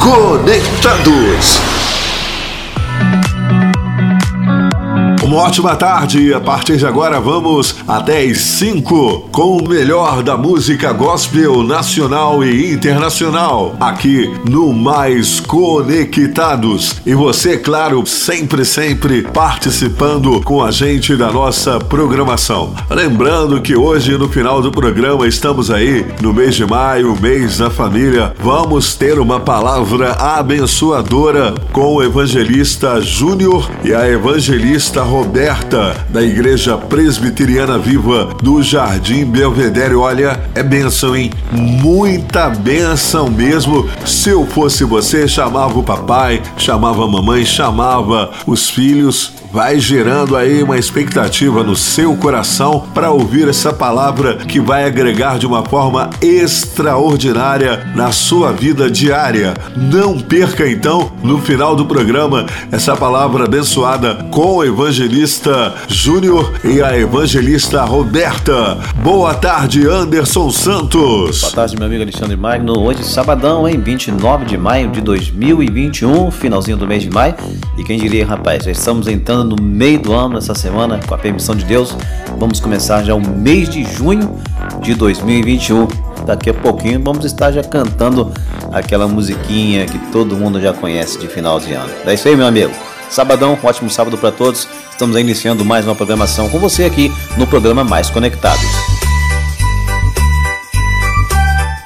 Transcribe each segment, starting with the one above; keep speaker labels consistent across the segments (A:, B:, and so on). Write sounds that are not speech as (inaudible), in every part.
A: Conectados. Uma ótima tarde. A partir de agora vamos até as 5 com o melhor da música gospel nacional e internacional aqui no Mais Conectados. E você, claro, sempre, sempre participando com a gente da nossa programação. Lembrando que hoje, no final do programa, estamos aí no mês de maio, mês da família. Vamos ter uma palavra abençoadora com o evangelista Júnior e a evangelista Roberto Roberta, da Igreja Presbiteriana Viva do Jardim Belvedere. Olha, é benção, hein? Muita benção mesmo. Se eu fosse você, chamava o papai, chamava a mamãe, chamava os filhos vai gerando aí uma expectativa no seu coração para ouvir essa palavra que vai agregar de uma forma extraordinária na sua vida diária. Não perca então, no final do programa, essa palavra abençoada com o evangelista Júnior e a evangelista Roberta. Boa tarde, Anderson Santos.
B: Boa tarde, meu amigo Alexandre Magno. Hoje, sabadão, hein? 29 de maio de 2021, finalzinho do mês de maio. E quem diria, rapaz, já estamos entrando no meio do ano, essa semana, com a permissão de Deus. Vamos começar já o mês de junho de 2021. Daqui a pouquinho vamos estar já cantando aquela musiquinha que todo mundo já conhece de final de ano. É isso aí, meu amigo. Sabadão, ótimo sábado para todos. Estamos iniciando mais uma programação com você aqui no programa Mais Conectados.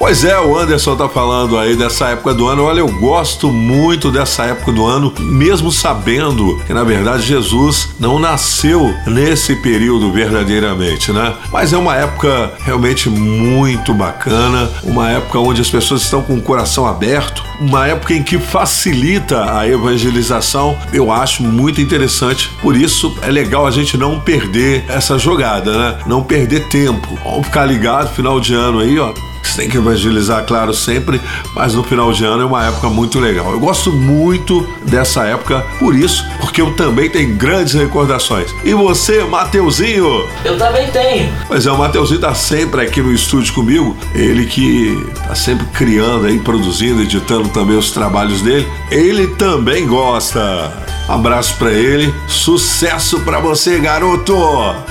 A: Pois é, o Anderson tá falando aí dessa época do ano. Olha, eu gosto muito dessa época do ano, mesmo sabendo que na verdade Jesus não nasceu nesse período verdadeiramente, né? Mas é uma época realmente muito bacana, uma época onde as pessoas estão com o coração aberto, uma época em que facilita a evangelização. Eu acho muito interessante. Por isso é legal a gente não perder essa jogada, né? Não perder tempo. Vamos ficar ligado final de ano aí, ó você tem que evangelizar, claro, sempre, mas no final de ano é uma época muito legal. Eu gosto muito dessa época, por isso, porque eu também tenho grandes recordações. E você, Mateuzinho?
C: Eu também tenho.
A: Pois é, o Mateuzinho tá sempre aqui no estúdio comigo, ele que tá sempre criando aí, produzindo, editando também os trabalhos dele. Ele também gosta. Abraço para ele, sucesso para você, garoto.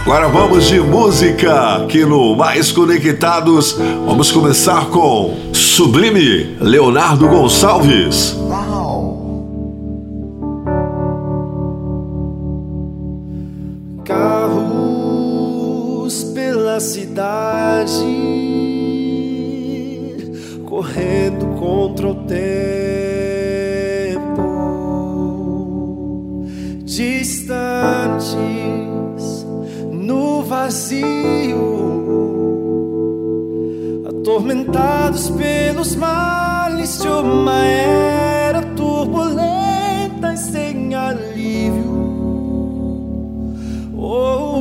A: Agora vamos de música aqui no Mais Conectados. Vamos começar com Sublime Leonardo Gonçalves.
D: Carros pela cidade, correndo contra o tempo distantes no vazio, atormentados pelos males de uma era turbulenta e sem alívio. Oh,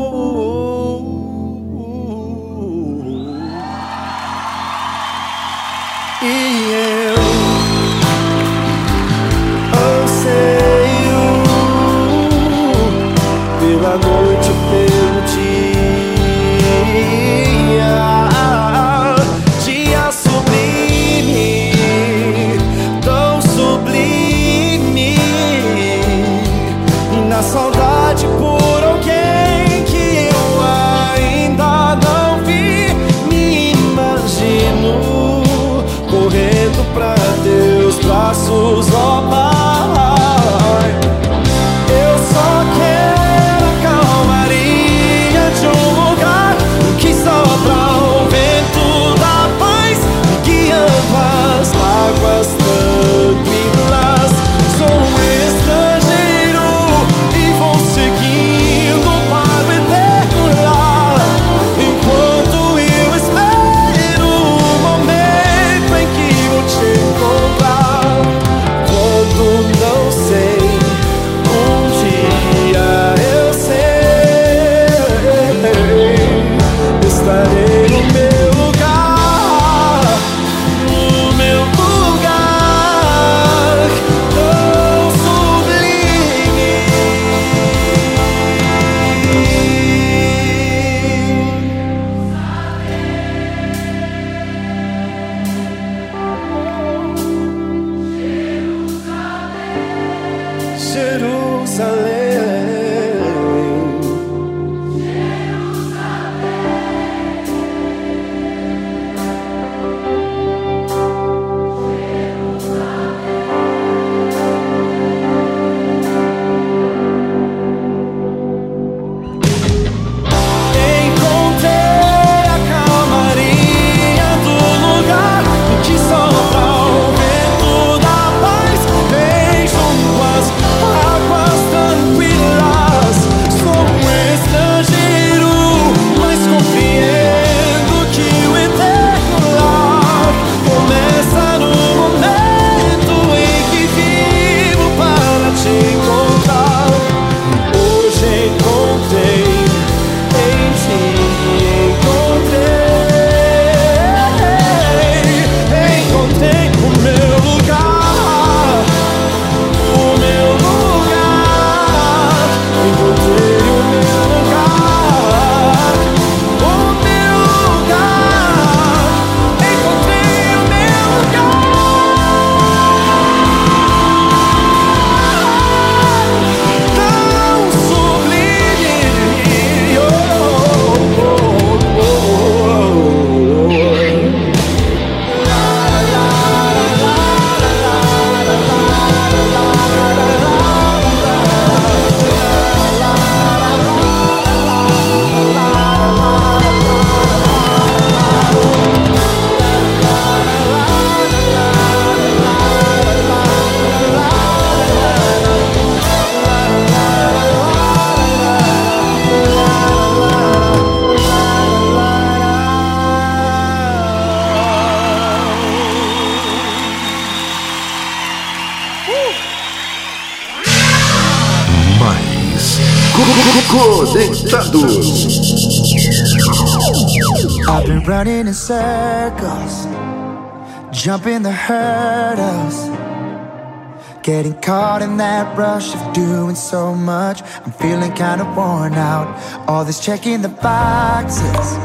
C: All checking the boxes,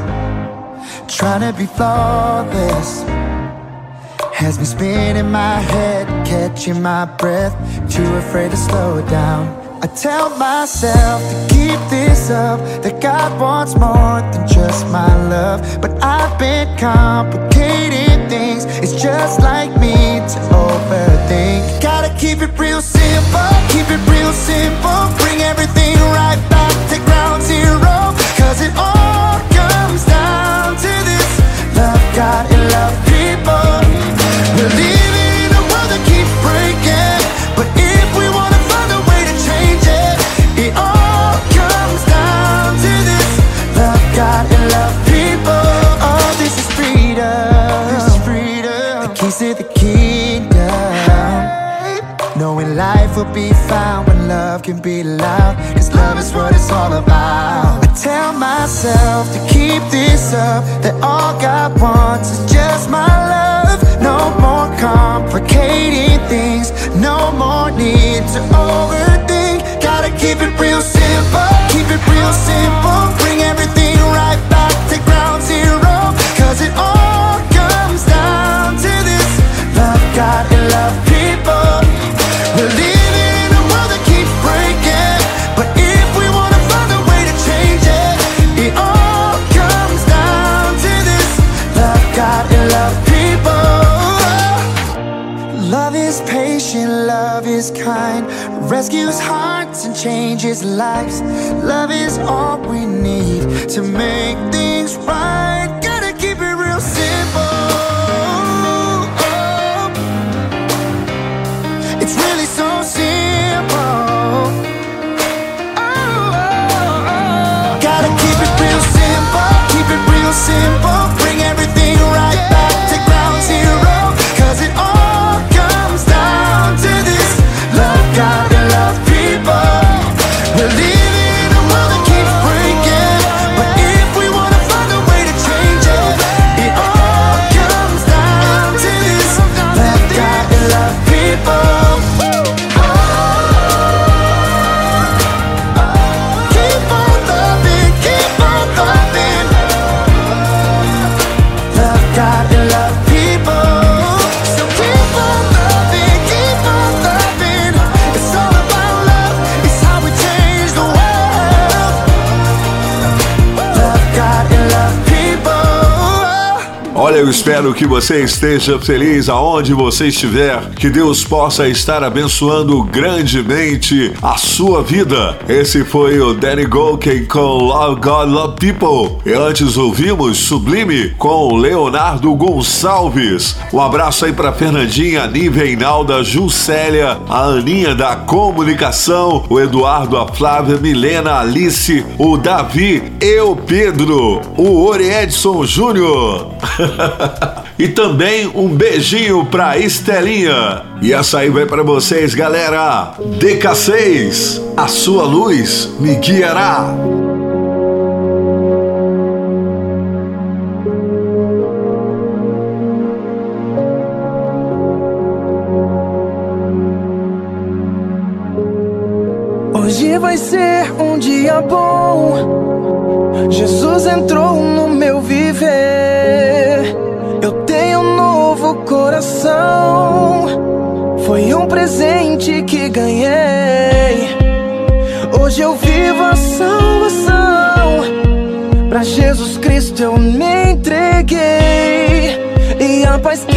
C: trying to be flawless. Has me spinning my head, catching my breath, too afraid to slow down. I tell myself to keep this up, that God wants more than just my love. But I've been complicating things, it's just like me to overthink. Gotta keep it real simple, keep it real simple, Cause it love can be loud. Cause love is what it's all about. I tell myself to keep this up. That all God wants is just my love. No more complicating things. No more need to overthink. Gotta keep it real simple. Keep it real simple. Rescues hearts and changes lives. Love is all we need to make things right.
A: Eu espero que você esteja feliz aonde você estiver, que Deus possa estar abençoando grandemente a sua vida. Esse foi o Danny Golken com Love God Love People. E antes ouvimos Sublime com Leonardo Gonçalves. Um abraço aí para Fernandinha, a Nive Reinalda, Juscelia, a Aninha da Comunicação, o Eduardo, a Flávia, Milena, Alice, o Davi, eu, Pedro, o Oriedson Júnior. (laughs) (laughs) e também um beijinho pra Estelinha. E essa aí vai pra vocês, galera. DK6, a sua luz me guiará.
D: Hoje vai ser um dia bom. Jesus coração. Foi um presente que ganhei. Hoje eu vivo a salvação. Pra Jesus Cristo eu me entreguei. E a paz que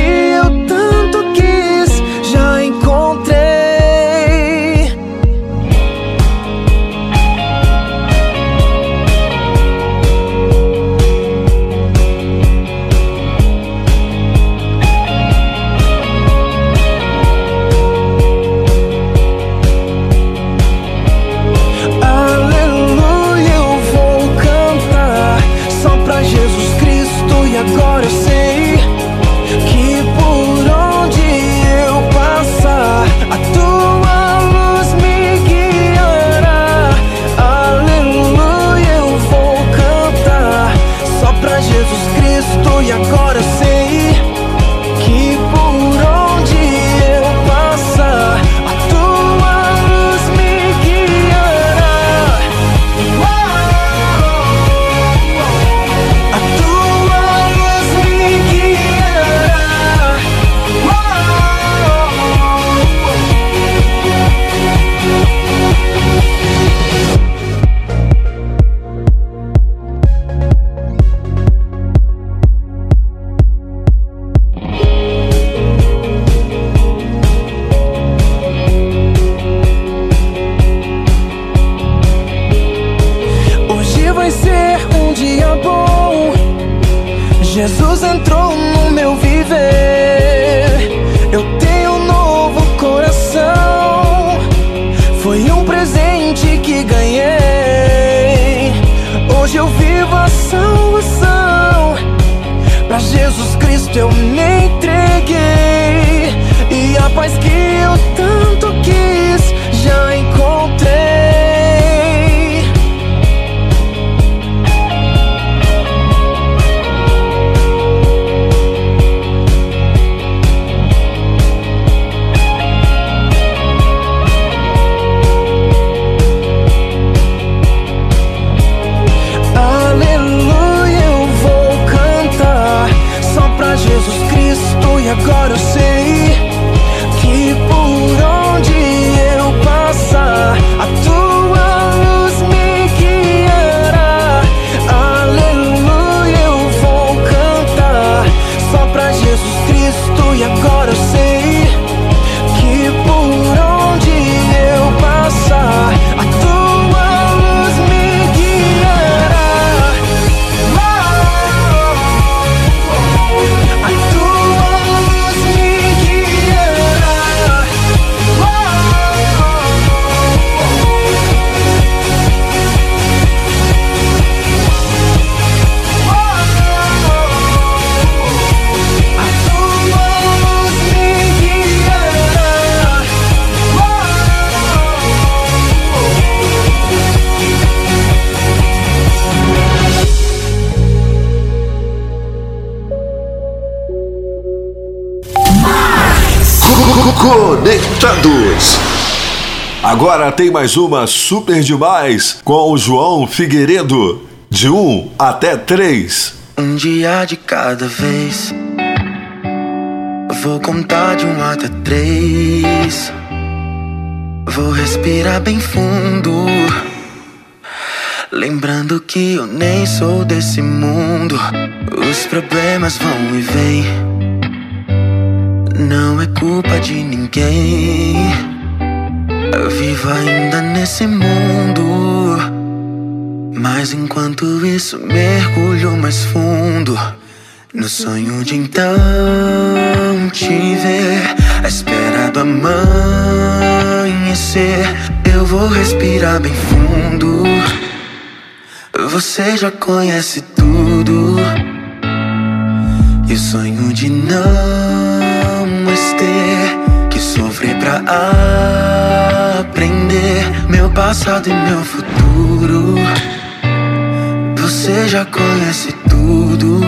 A: tem mais uma super demais com o João Figueiredo. De 1 um até 3.
E: Um dia de cada vez. Vou contar de um até três. Vou respirar bem fundo. Lembrando que eu nem sou desse mundo. Os problemas vão e vêm. Não é culpa de ninguém. Eu vivo ainda nesse mundo. Mas enquanto isso, mergulho mais fundo. No sonho de então te ver, à espera do amanhecer, eu vou respirar bem fundo. Você já conhece tudo. E o sonho de não mais ter que sofrer pra aprender meu passado e meu futuro. Você já conhece tudo.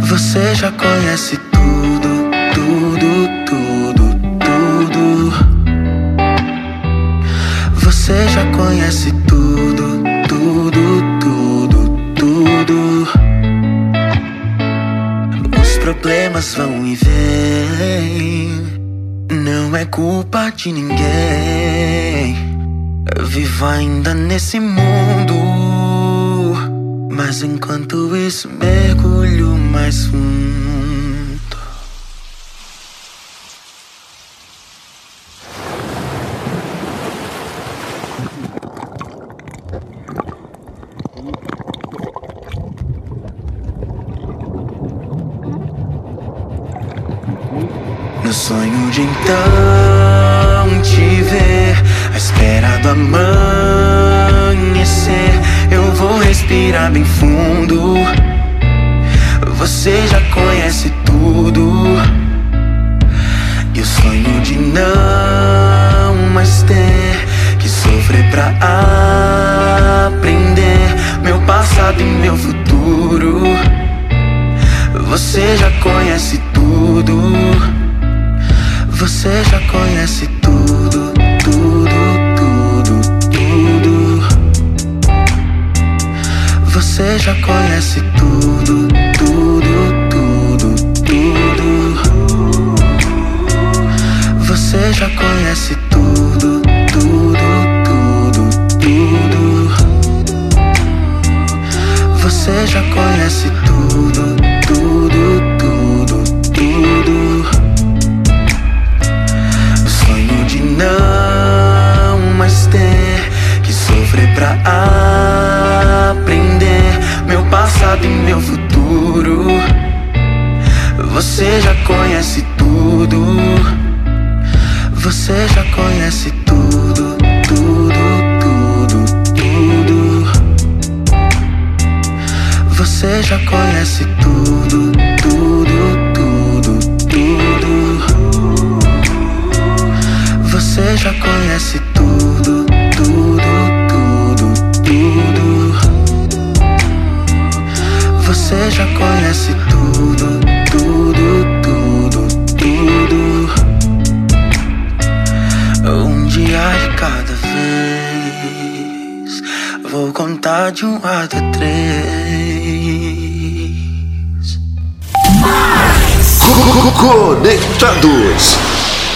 E: Você já conhece tudo, tudo, tudo, tudo. Você já conhece tudo, tudo, tudo, tudo. Os problemas vão e vêm. Não é culpa de ninguém. Vivo ainda nesse mundo. Mas enquanto isso mergulho mais fundo
A: Conectados.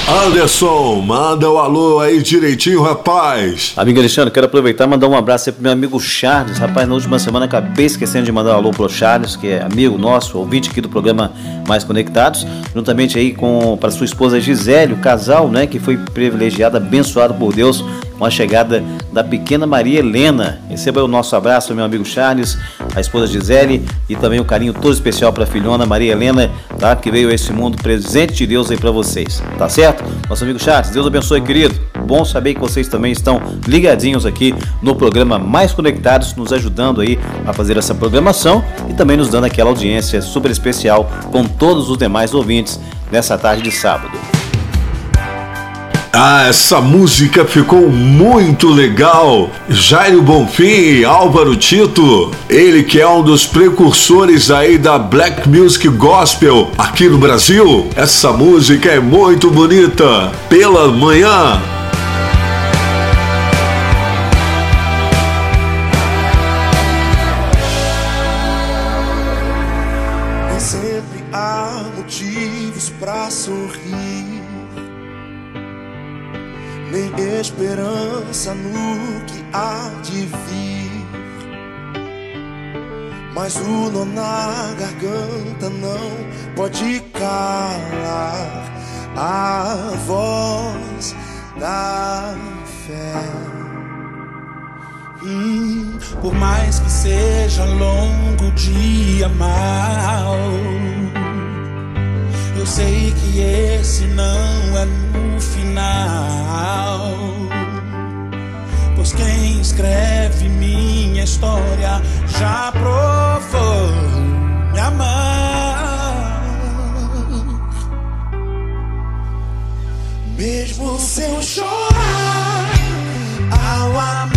A: Anderson, manda o alô aí direitinho, rapaz.
B: Amigo Alexandre, quero aproveitar e mandar um abraço aí pro meu amigo Charles. Rapaz, na última semana acabei esquecendo de mandar um alô pro Charles, que é amigo nosso, ouvinte aqui do programa Mais Conectados, juntamente aí com para sua esposa Gisele, o casal, né, que foi privilegiado, abençoado por Deus com a chegada da pequena Maria Helena. Receba o nosso abraço, meu amigo Charles, a esposa Gisele e também um carinho todo especial para a filhona Maria Helena, tá? Que veio a esse mundo presente de Deus aí para vocês, tá certo? Nosso amigo Charles, Deus abençoe, querido. Bom saber que vocês também estão ligadinhos aqui no programa Mais Conectados, nos ajudando aí a fazer essa programação e também nos dando aquela audiência super especial com todos os demais ouvintes nessa tarde de sábado.
A: Ah, essa música ficou muito legal. Jairo Bonfim Álvaro Tito, ele que é um dos precursores aí da Black Music Gospel aqui no Brasil. Essa música é muito bonita. Pela manhã.
F: Pode calar a voz da fé.
G: Hum, por mais que seja longo dia mal, eu sei que esse não é no final Pois quem escreve minha história já provou me amar.
F: Mesmo se chorar ao anoitecer,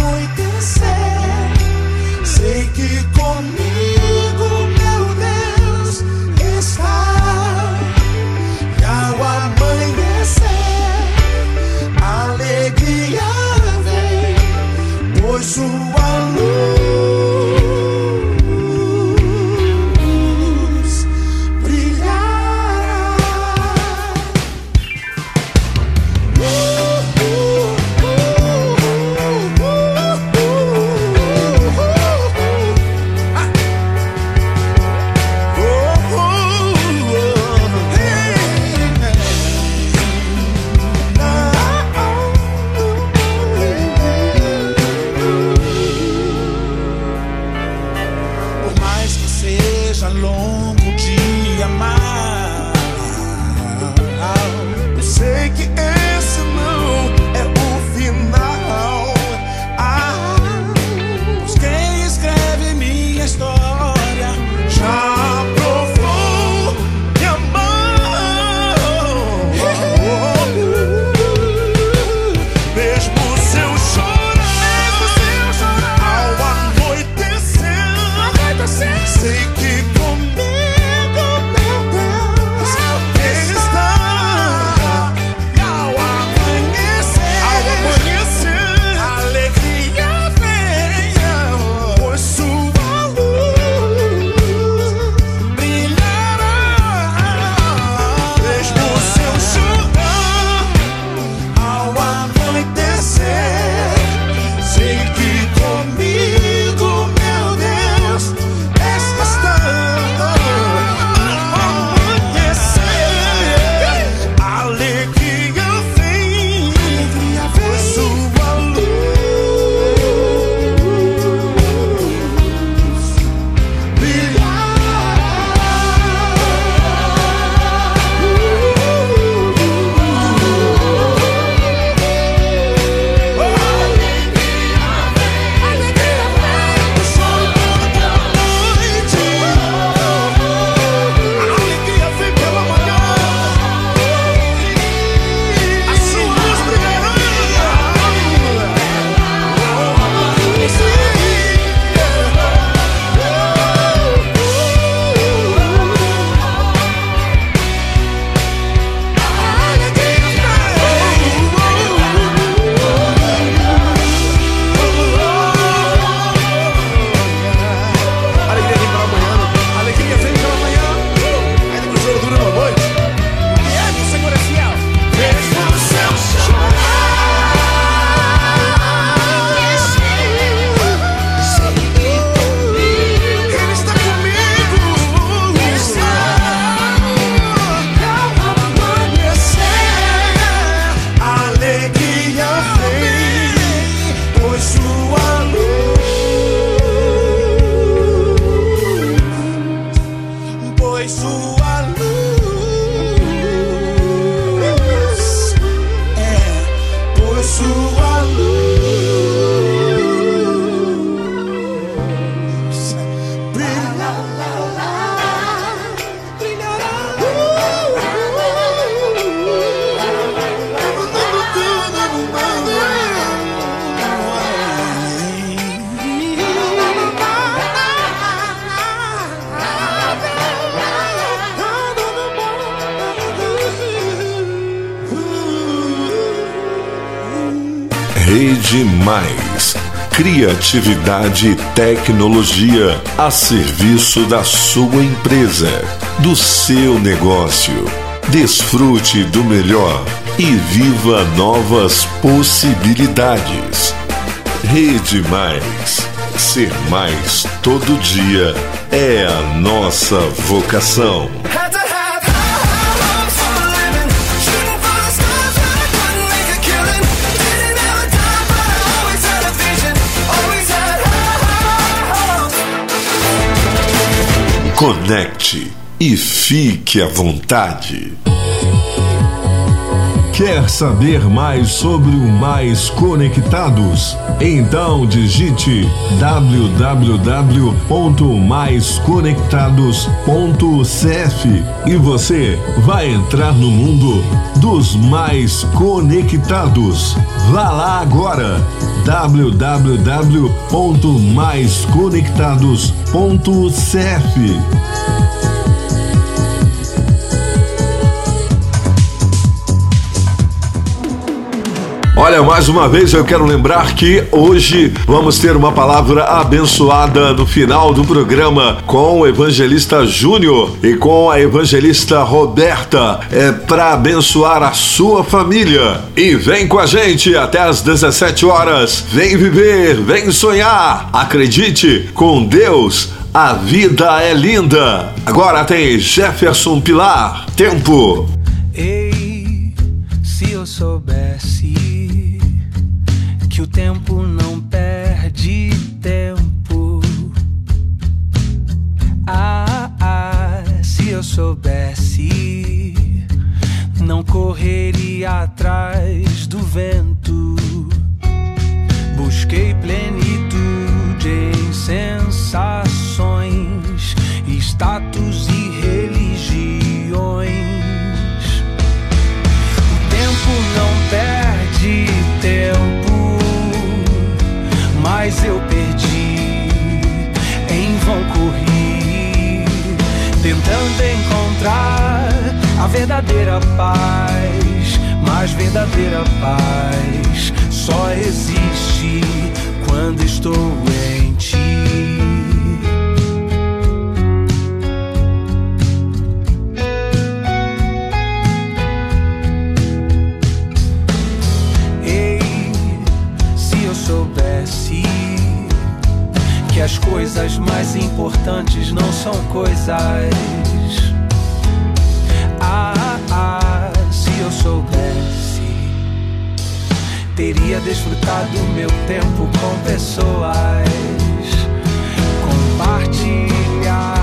A: Criatividade e tecnologia a serviço da sua empresa, do seu negócio. Desfrute do melhor e viva novas possibilidades. Rede Mais. Ser mais todo dia é a nossa vocação. Conecte e fique à vontade. Quer saber mais sobre o Mais Conectados? Então digite www.maisconectados.cf e você vai entrar no mundo dos mais conectados. Vá lá agora www.maisconectados.cf Olha, mais uma vez eu quero lembrar que hoje vamos ter uma palavra abençoada no final do programa com o evangelista Júnior e com a evangelista Roberta. É para abençoar a sua família. E vem com a gente até às 17 horas. Vem viver, vem sonhar. Acredite, com Deus a vida é linda. Agora tem Jefferson Pilar. Tempo.
H: Ei, se eu soubesse que o tempo não perde tempo. Ah, ah, se eu soubesse, não correria atrás do vento. Busquei plenitude em sensações, status e religiões. O tempo não perde tempo mas eu perdi. Em vão corri, tentando encontrar a verdadeira paz. Mas verdadeira paz só existe quando estou em que as coisas mais importantes não são coisas. Ah, ah, se eu soubesse, teria desfrutado meu tempo com pessoas. Compartilhar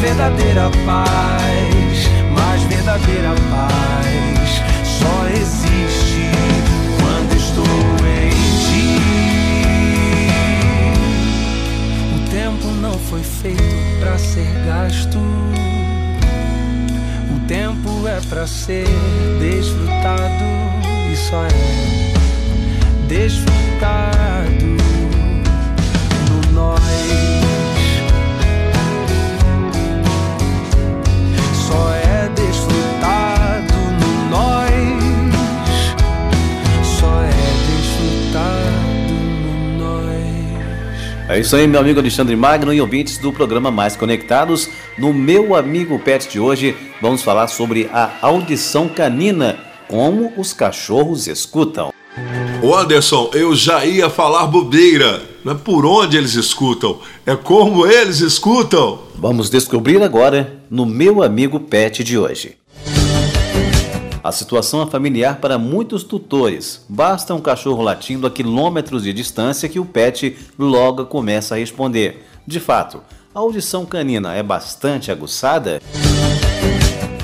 H: verdadeira paz, mas verdadeira paz só existe quando estou em ti. O tempo não foi feito para ser gasto. O tempo é para ser desfrutado e só é desfrutado
B: É isso aí, meu amigo Alexandre Magno e ouvintes do programa Mais Conectados. No meu amigo Pet de hoje, vamos falar sobre a audição canina, como os cachorros escutam.
A: O Anderson, eu já ia falar bobeira. Não é por onde eles escutam, é como eles escutam.
B: Vamos descobrir agora no meu amigo Pet de hoje. A situação é familiar para muitos tutores. Basta um cachorro latindo a quilômetros de distância que o pet logo começa a responder. De fato, a audição canina é bastante aguçada?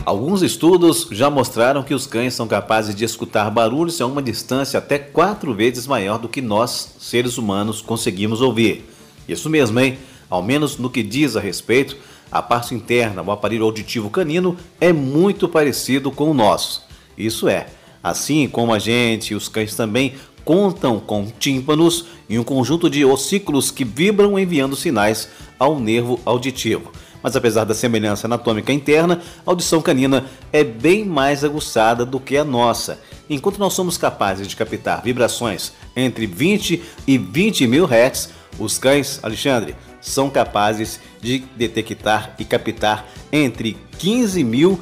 B: Alguns estudos já mostraram que os cães são capazes de escutar barulhos a uma distância até quatro vezes maior do que nós, seres humanos, conseguimos ouvir. Isso mesmo, hein? Ao menos no que diz a respeito a parte interna, o aparelho auditivo canino, é muito parecido com o nosso. Isso é, assim como a gente os cães também contam com tímpanos e um conjunto de ossículos que vibram enviando sinais ao nervo auditivo. Mas apesar da semelhança anatômica interna, a audição canina é bem mais aguçada do que a nossa. Enquanto nós somos capazes de captar vibrações entre 20 e 20 mil hertz, os cães, Alexandre, são capazes de detectar e captar entre 15 mil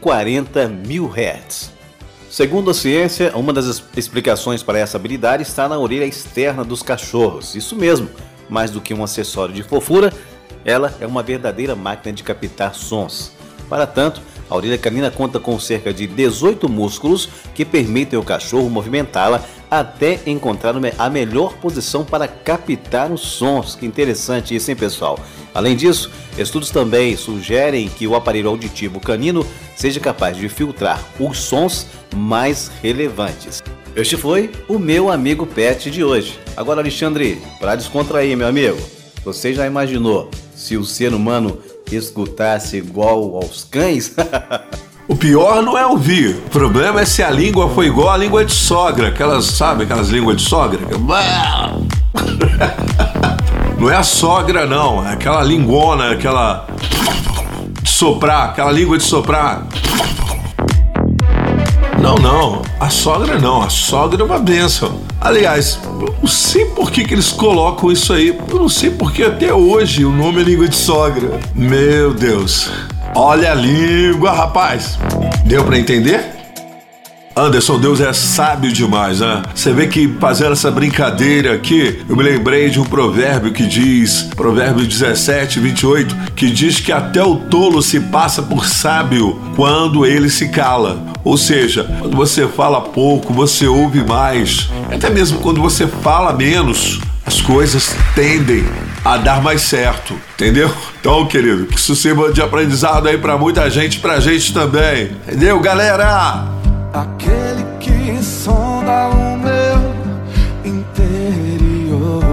B: 40 mil hertz. Segundo a ciência, uma das explicações para essa habilidade está na orelha externa dos cachorros. Isso mesmo, mais do que um acessório de fofura, ela é uma verdadeira máquina de captar sons. Para tanto, a orelha canina conta com cerca de 18 músculos que permitem ao cachorro movimentá-la até encontrar a melhor posição para captar os sons. Que interessante isso, hein, pessoal? Além disso, estudos também sugerem que o aparelho auditivo canino seja capaz de filtrar os sons mais relevantes. Este foi o meu amigo Pet de hoje. Agora, Alexandre, para descontrair, meu amigo, você já imaginou se o ser humano escutasse igual aos cães? (laughs)
A: O pior não é ouvir. O problema é se a língua foi igual à língua de sogra. Aquelas, sabe, aquelas línguas de sogra? (laughs) Não é a sogra, não. É aquela lingona, aquela. de soprar, aquela língua de soprar. Não, não. A sogra não. A sogra é uma benção. Aliás, eu não sei por que, que eles colocam isso aí. Eu não sei por que até hoje o nome é língua de sogra. Meu Deus. Olha a língua, rapaz. Deu para entender? Anderson, Deus é sábio demais, né? Você vê que fazendo essa brincadeira aqui, eu me lembrei de um provérbio que diz, provérbio 17, 28, que diz que até o tolo se passa por sábio quando ele se cala. Ou seja, quando você fala pouco, você ouve mais. Até mesmo quando você fala menos, as coisas tendem a dar mais certo, entendeu? Então, querido, que isso sirva de aprendizado aí para muita gente, pra gente também. Entendeu, galera?
D: Aquele que sonda o meu interior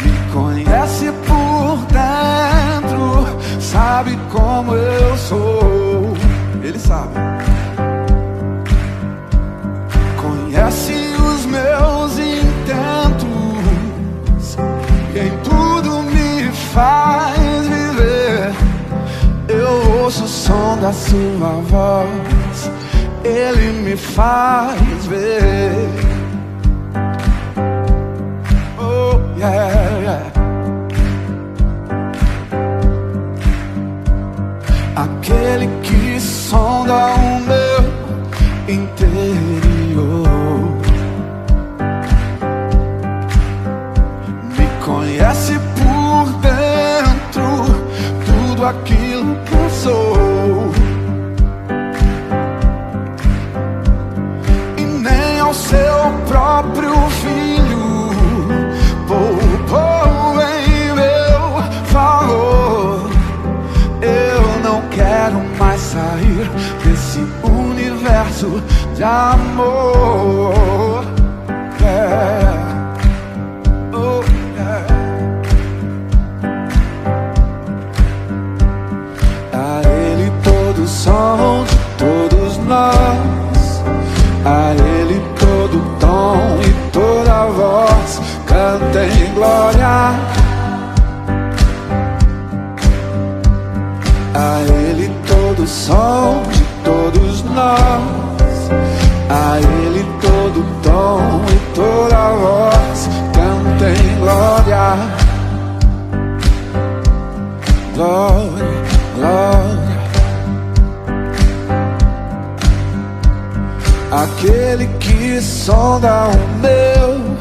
D: me conhece por dentro, sabe como eu sou. Ele sabe. Conhece os meus faz viver. Eu ouço o som da sua voz, ele me faz ver. Oh, yeah, yeah. Aquele que sonda o meu interior. Me conhece aquilo que eu sou. E nem ao seu próprio filho poupou em meu favor. Eu não quero mais sair desse universo de amor. Cantem glória. A Ele todo som de todos nós. A Ele todo tom e toda voz cantem glória. Glória, glória. aquele que sonda o meu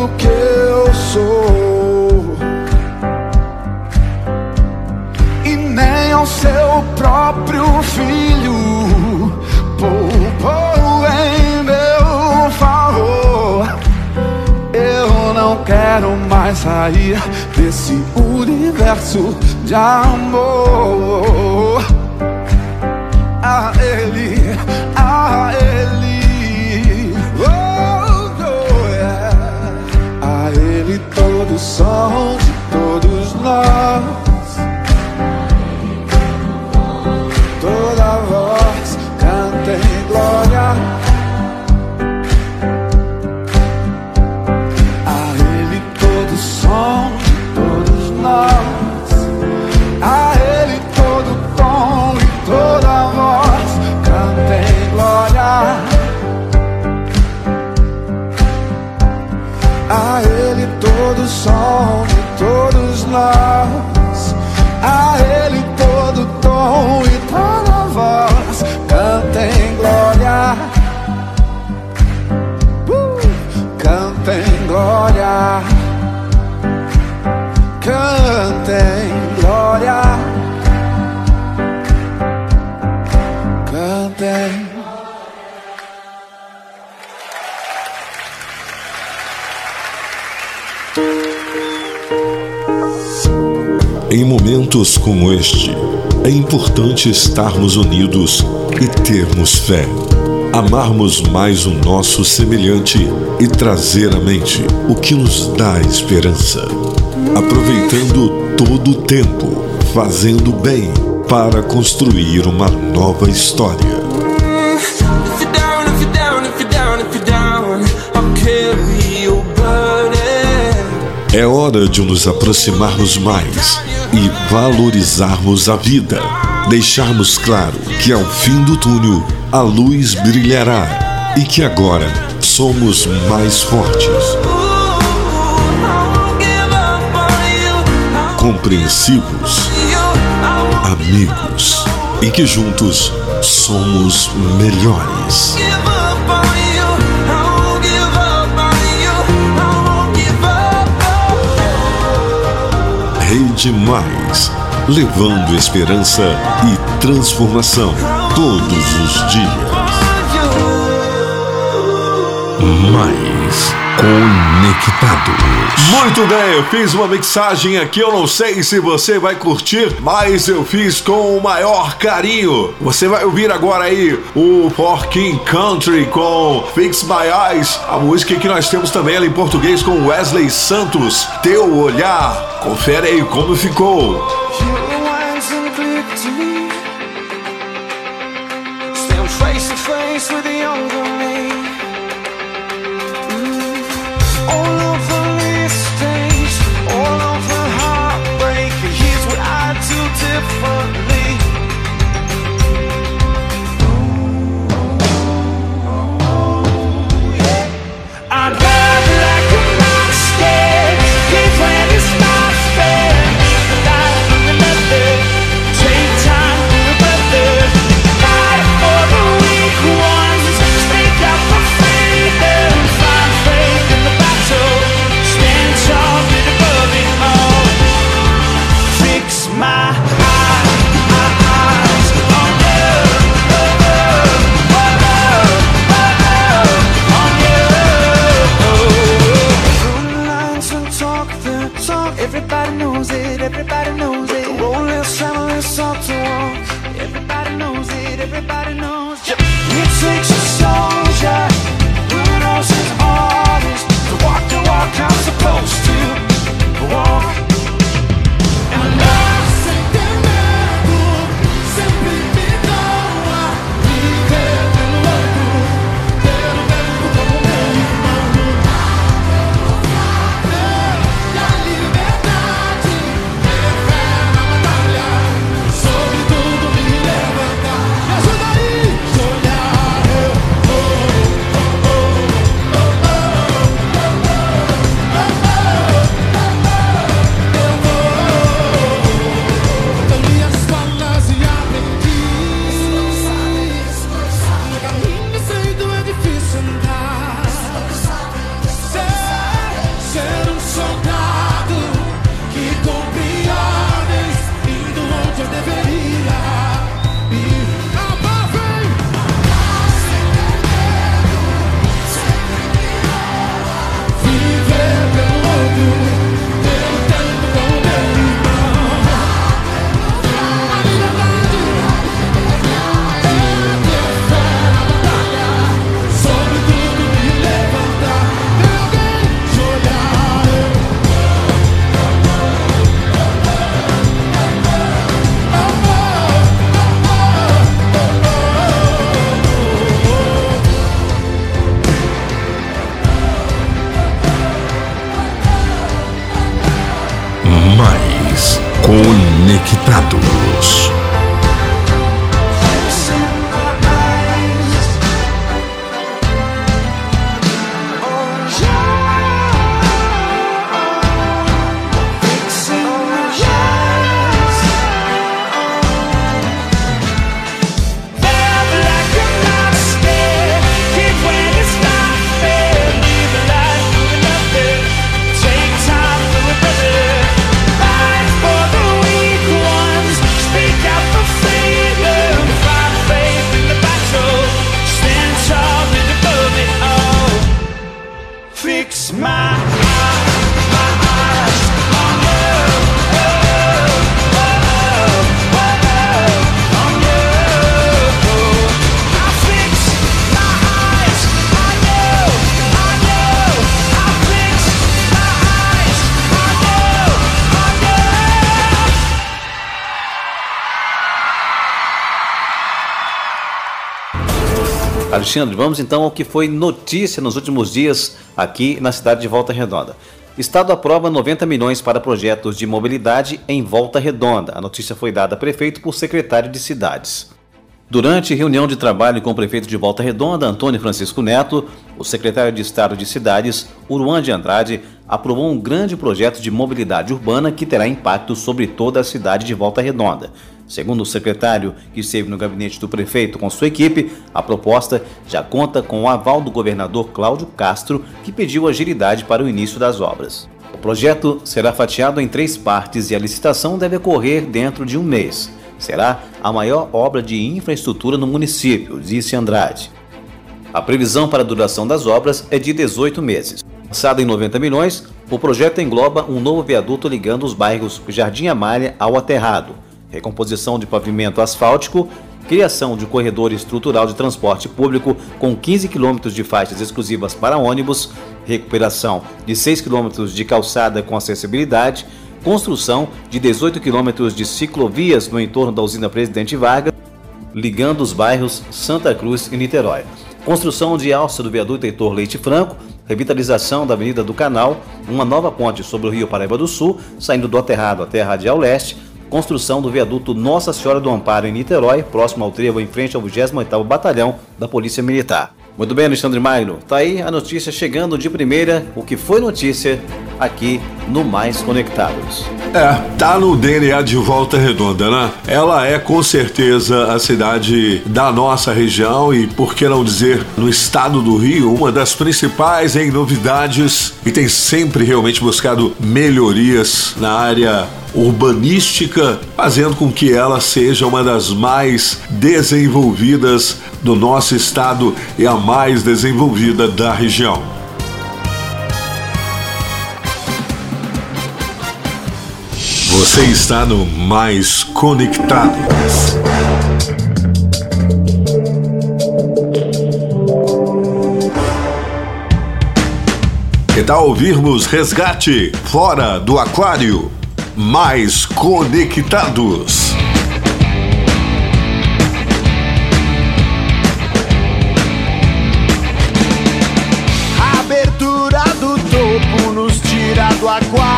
D: aquilo que eu sou. E nem ao seu próprio filho poupou em meu favor não quero mais sair desse universo
I: de amor. A Ele todo som de todos nós.
A: Como este, é importante estarmos unidos e termos fé. Amarmos mais o nosso semelhante e trazer à mente o que nos dá esperança. Aproveitando todo o tempo, fazendo bem para construir uma nova história. É hora de nos aproximarmos mais e valorizarmos a vida. Deixarmos claro que ao fim do túnel a luz brilhará e que agora somos mais fortes, compreensivos, amigos e que juntos somos melhores. Rede Mais, levando esperança e transformação todos os dias. Mais conectados. Muito bem, eu fiz uma mixagem aqui, eu não sei se você vai curtir, mas eu fiz com o maior carinho. Você vai ouvir agora aí o For King Country com Fix My Eyes, a música que nós temos também ela em português com Wesley Santos, Teu Olhar. Confere aí como ficou.
D: Stand face to face with the younger
B: Alexandre, vamos então ao que foi notícia nos últimos dias aqui na cidade de Volta Redonda. Estado aprova 90 milhões para projetos de mobilidade em Volta Redonda. A notícia foi dada a prefeito por secretário de cidades. Durante reunião de trabalho com o prefeito de Volta Redonda, Antônio Francisco Neto, o secretário de Estado de Cidades, Uruan de Andrade, aprovou um grande projeto de mobilidade urbana que terá impacto sobre toda a cidade de Volta Redonda. Segundo o secretário, que esteve no gabinete do prefeito com sua equipe, a proposta já conta com o aval do governador Cláudio Castro, que pediu agilidade para o início das obras. O projeto será fatiado em três partes e a licitação deve ocorrer dentro de um mês. Será a maior obra de infraestrutura no município, disse Andrade. A previsão para a duração das obras é de 18 meses. Lançado em 90 milhões, o projeto engloba um novo viaduto ligando os bairros Jardim Amália ao Aterrado, recomposição de pavimento asfáltico, criação de corredor estrutural de transporte público com 15 quilômetros de faixas exclusivas para ônibus, recuperação de 6 quilômetros de calçada com acessibilidade, construção de 18 quilômetros de ciclovias no entorno da usina Presidente Vargas, ligando os bairros Santa Cruz e Niterói. Construção de alça do viaduto Heitor Leite Franco, revitalização da Avenida do Canal, uma nova ponte sobre o Rio Paraíba do Sul, saindo do Aterrado até a Radial Leste, construção do viaduto Nossa Senhora do Amparo em Niterói, próximo ao trevo em frente ao 28º Batalhão da Polícia Militar. Muito bem, Alexandre Magno. Tá aí a notícia chegando de primeira, o que foi notícia aqui no Mais Conectados.
A: É, tá no DNA de Volta Redonda, né? Ela é com certeza a cidade da nossa região e, por que não dizer, no estado do Rio, uma das principais em novidades e tem sempre realmente buscado melhorias na área urbanística, fazendo com que ela seja uma das mais desenvolvidas do nosso estado e a mais desenvolvida da região. Você está no Mais Conectados. Que tal ouvirmos Resgate Fora do Aquário? Mais conectados.
J: abertura do topo nos tira do aquário.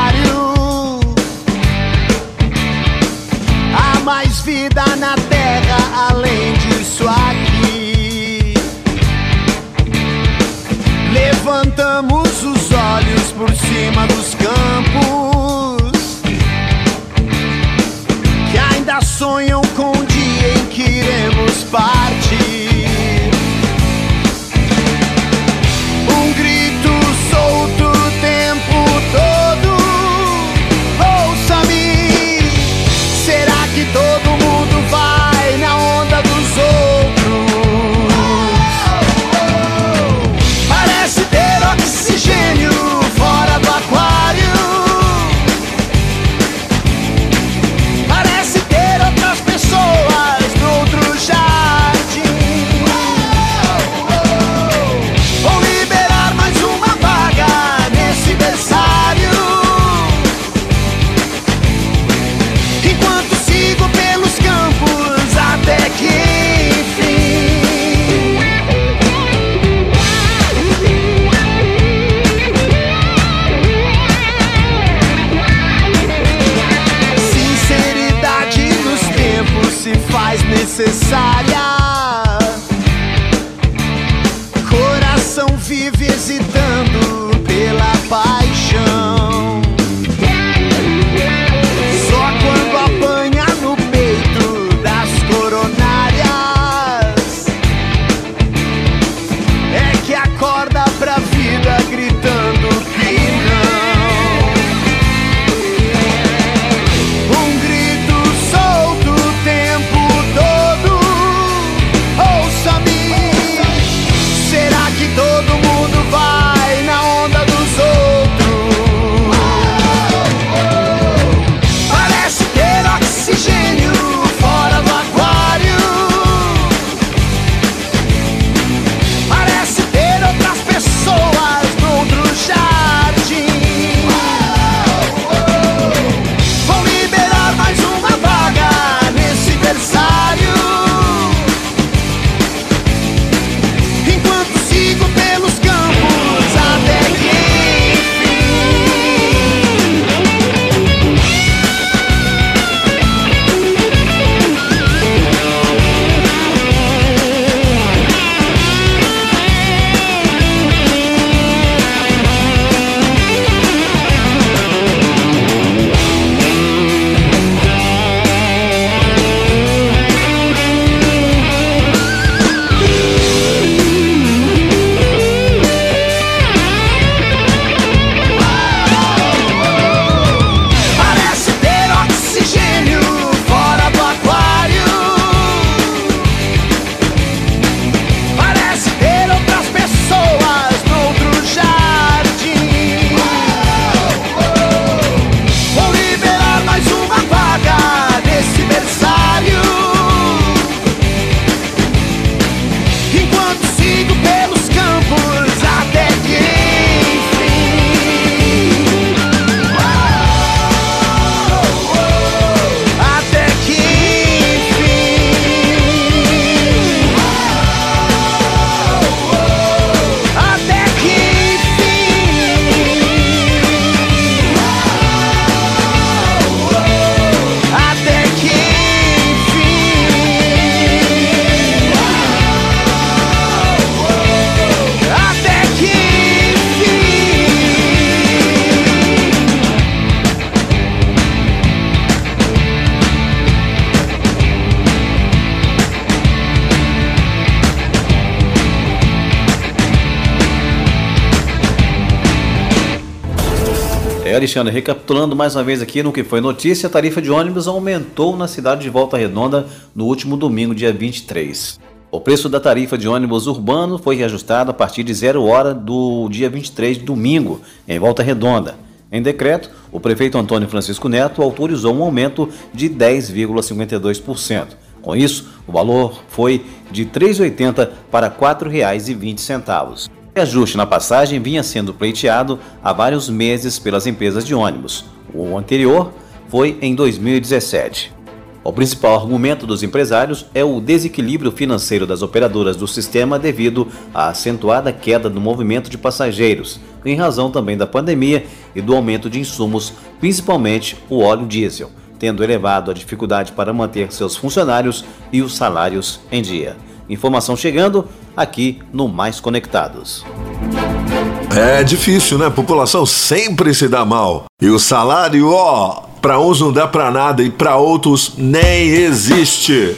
J: Sonham com
B: Alexandre, recapitulando mais uma vez aqui no que foi notícia, a tarifa de ônibus aumentou na cidade de Volta Redonda no último domingo, dia 23. O preço da tarifa de ônibus urbano foi reajustado a partir de zero hora do dia 23 de domingo, em Volta Redonda. Em decreto, o prefeito Antônio Francisco Neto autorizou um aumento de 10,52%. Com isso, o valor foi de R$ 3,80 para R$ 4,20. O ajuste na passagem vinha sendo pleiteado há vários meses pelas empresas de ônibus. O anterior foi em 2017. O principal argumento dos empresários é o desequilíbrio financeiro das operadoras do sistema devido à acentuada queda do movimento de passageiros, em razão também da pandemia e do aumento de insumos, principalmente o óleo diesel, tendo elevado a dificuldade para manter seus funcionários e os salários em dia. Informação chegando aqui no Mais Conectados.
K: É difícil, né? A população sempre se dá mal. E o salário, ó, pra uns não dá pra nada e pra outros nem existe.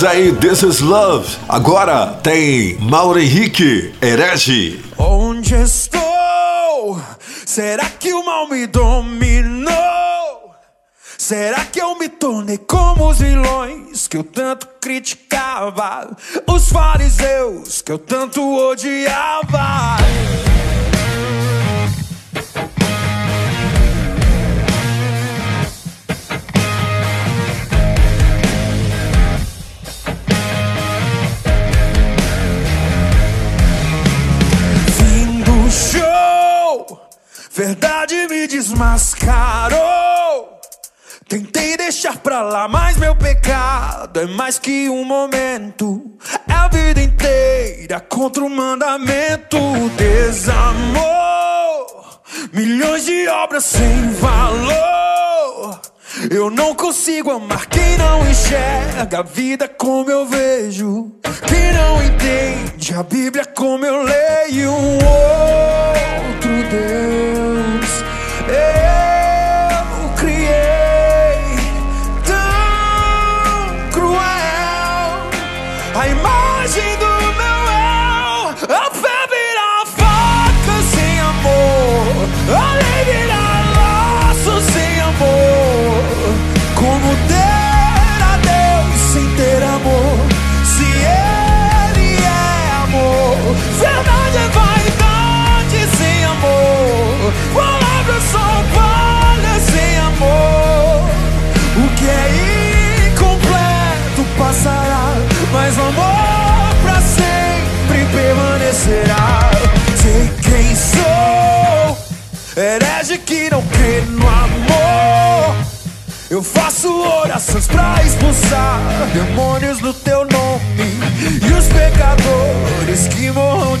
A: ouvimos aí This Is Love. Agora tem Mauro Henrique, herege.
D: Onde estou? Será que o mal me dominou? Será que eu me tornei como os vilões que eu tanto criticava? Os fariseus que eu tanto odiava? mais que um momento, é a vida inteira contra o mandamento. Desamor, milhões de obras sem valor. Eu não consigo amar quem não enxerga a vida como eu vejo.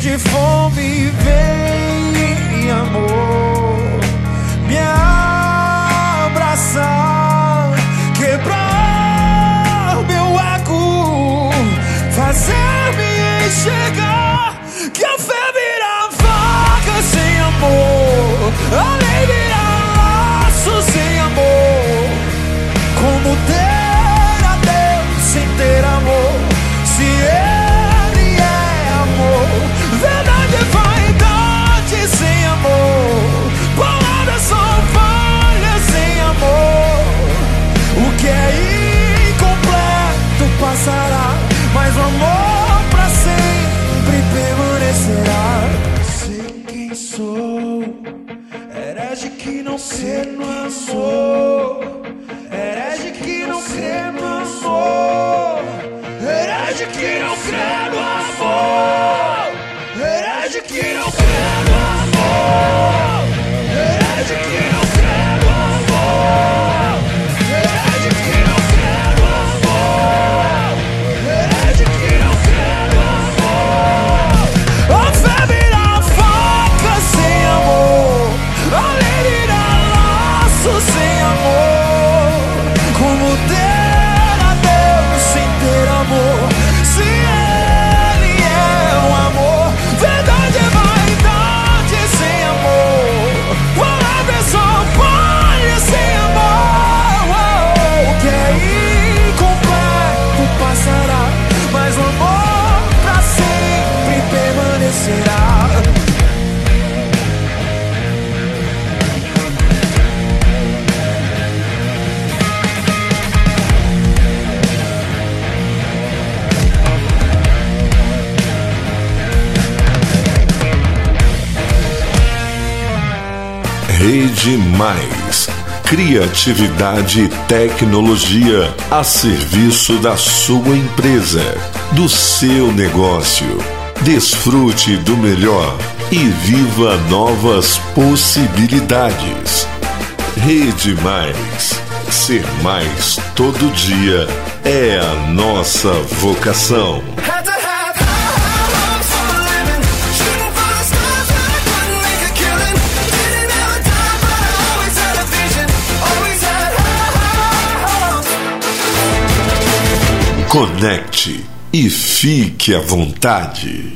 D: de fome vem amor me abraçar, quebrar meu ego, fazer-me enxergar. sou herege que não se
A: lançou. Mais. Criatividade e tecnologia a serviço da sua empresa, do seu negócio. Desfrute do melhor e viva novas possibilidades. Rede Mais. Ser mais todo dia é a nossa vocação. Conecte e fique à vontade.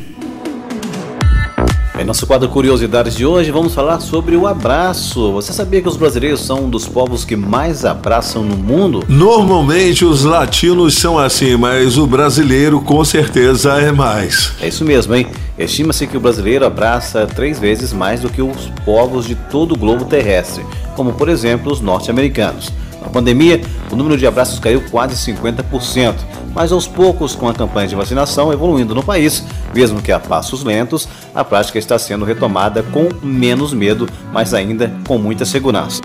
B: Em nosso quadro Curiosidades de hoje, vamos falar sobre o abraço. Você sabia que os brasileiros são um dos povos que mais abraçam no mundo?
A: Normalmente os latinos são assim, mas o brasileiro com certeza é mais.
B: É isso mesmo, hein? Estima-se que o brasileiro abraça três vezes mais do que os povos de todo o globo terrestre, como por exemplo os norte-americanos. Na pandemia, o número de abraços caiu quase 50%, mas aos poucos, com a campanha de vacinação evoluindo no país, mesmo que a passos lentos, a prática está sendo retomada com menos medo, mas ainda com muita segurança.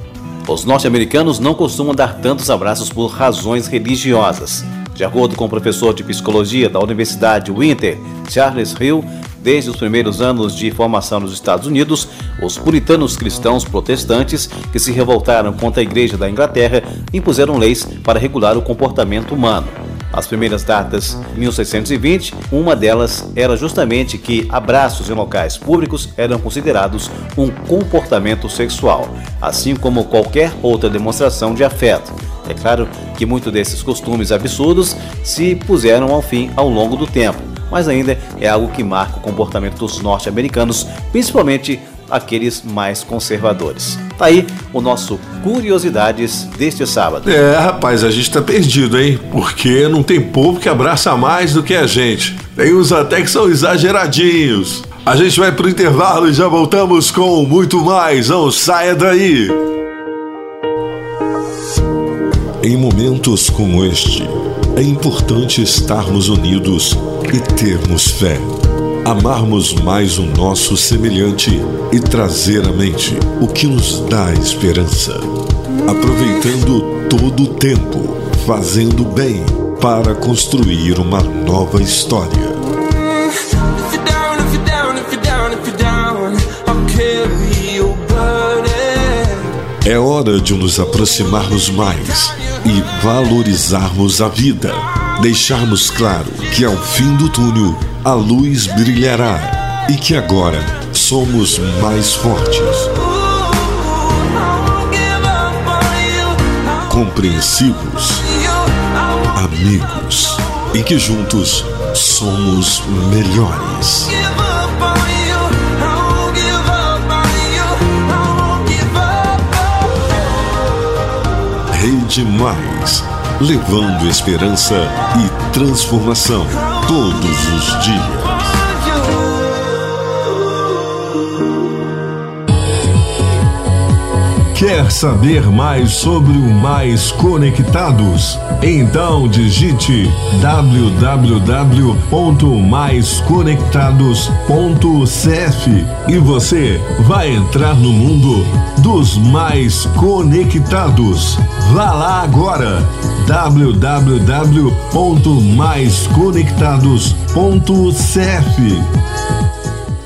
B: Os norte-americanos não costumam dar tantos abraços por razões religiosas. De acordo com o professor de psicologia da Universidade Winter, Charles Hill, Desde os primeiros anos de formação nos Estados Unidos, os puritanos cristãos protestantes que se revoltaram contra a Igreja da Inglaterra impuseram leis para regular o comportamento humano. As primeiras datas, 1620, uma delas era justamente que abraços em locais públicos eram considerados um comportamento sexual, assim como qualquer outra demonstração de afeto. É claro que muitos desses costumes absurdos se puseram ao fim ao longo do tempo, mas ainda é algo que marca o comportamento dos norte-americanos, principalmente aqueles mais conservadores. Tá aí o nosso Curiosidades deste sábado.
A: É, rapaz, a gente tá perdido, hein? Porque não tem povo que abraça mais do que a gente. Tem uns até que são exageradinhos. A gente vai pro intervalo e já voltamos com muito mais. Não saia daí! Em momentos como este, é importante estarmos unidos e termos fé. Amarmos mais o nosso semelhante e trazer à mente o que nos dá esperança. Aproveitando todo o tempo, fazendo bem para construir uma nova história. É hora de nos aproximarmos mais e valorizarmos a vida. Deixarmos claro que ao fim do túnel a luz brilhará e que agora somos mais fortes. Compreensivos, amigos e que juntos somos melhores. Rede Mais, levando esperança e transformação todos os dias. Quer saber mais sobre o Mais Conectados? Então digite www.maisconectados.cf e você vai entrar no mundo dos mais conectados. Vá lá agora www.maisconectados.cf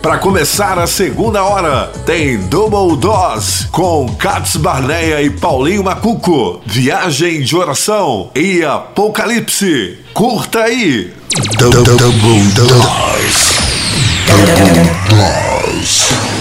A: para começar a segunda hora, tem Double Dose com Katz Barneia e Paulinho Macuco. Viagem de oração e Apocalipse. Curta aí. Double Dose. Double Dose.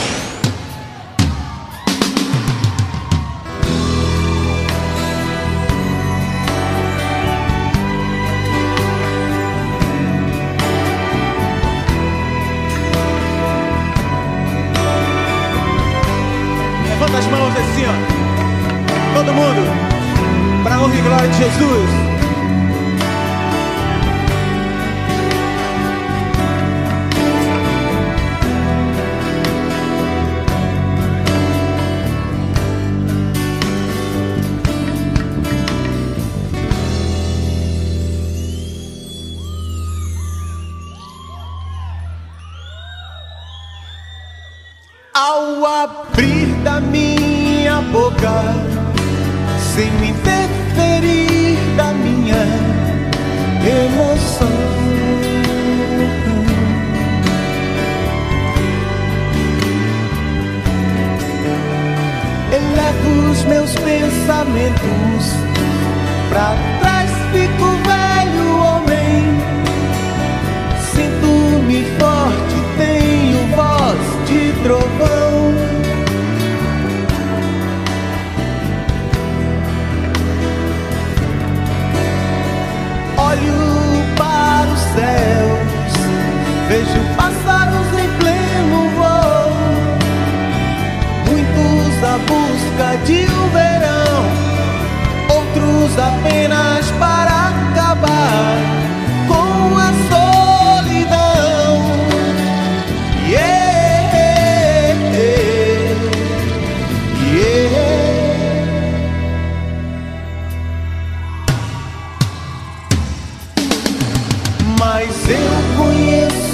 I: mas eu conheço.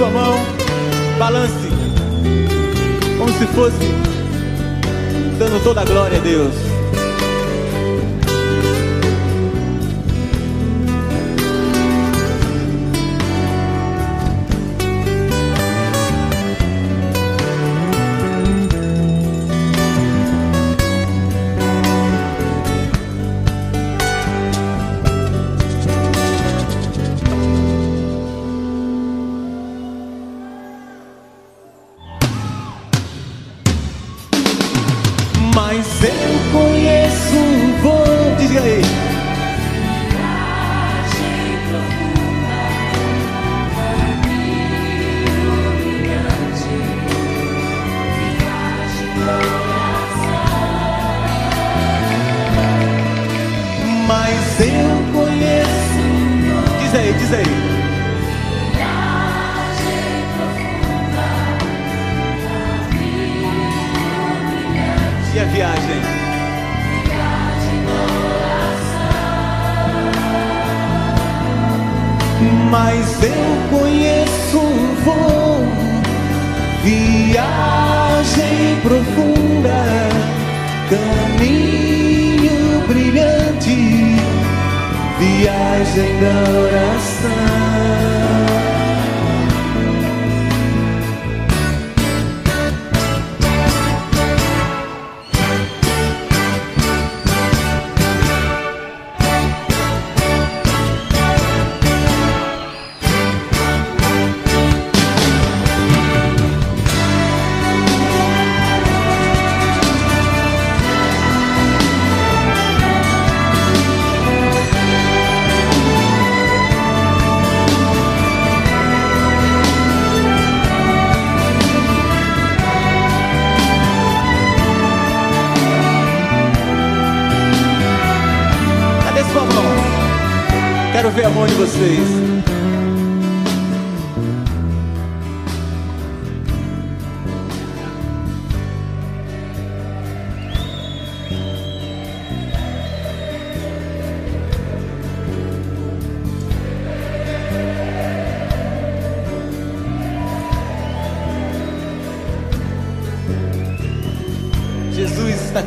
I: sua mão, balance, como se fosse dando toda a glória a Deus.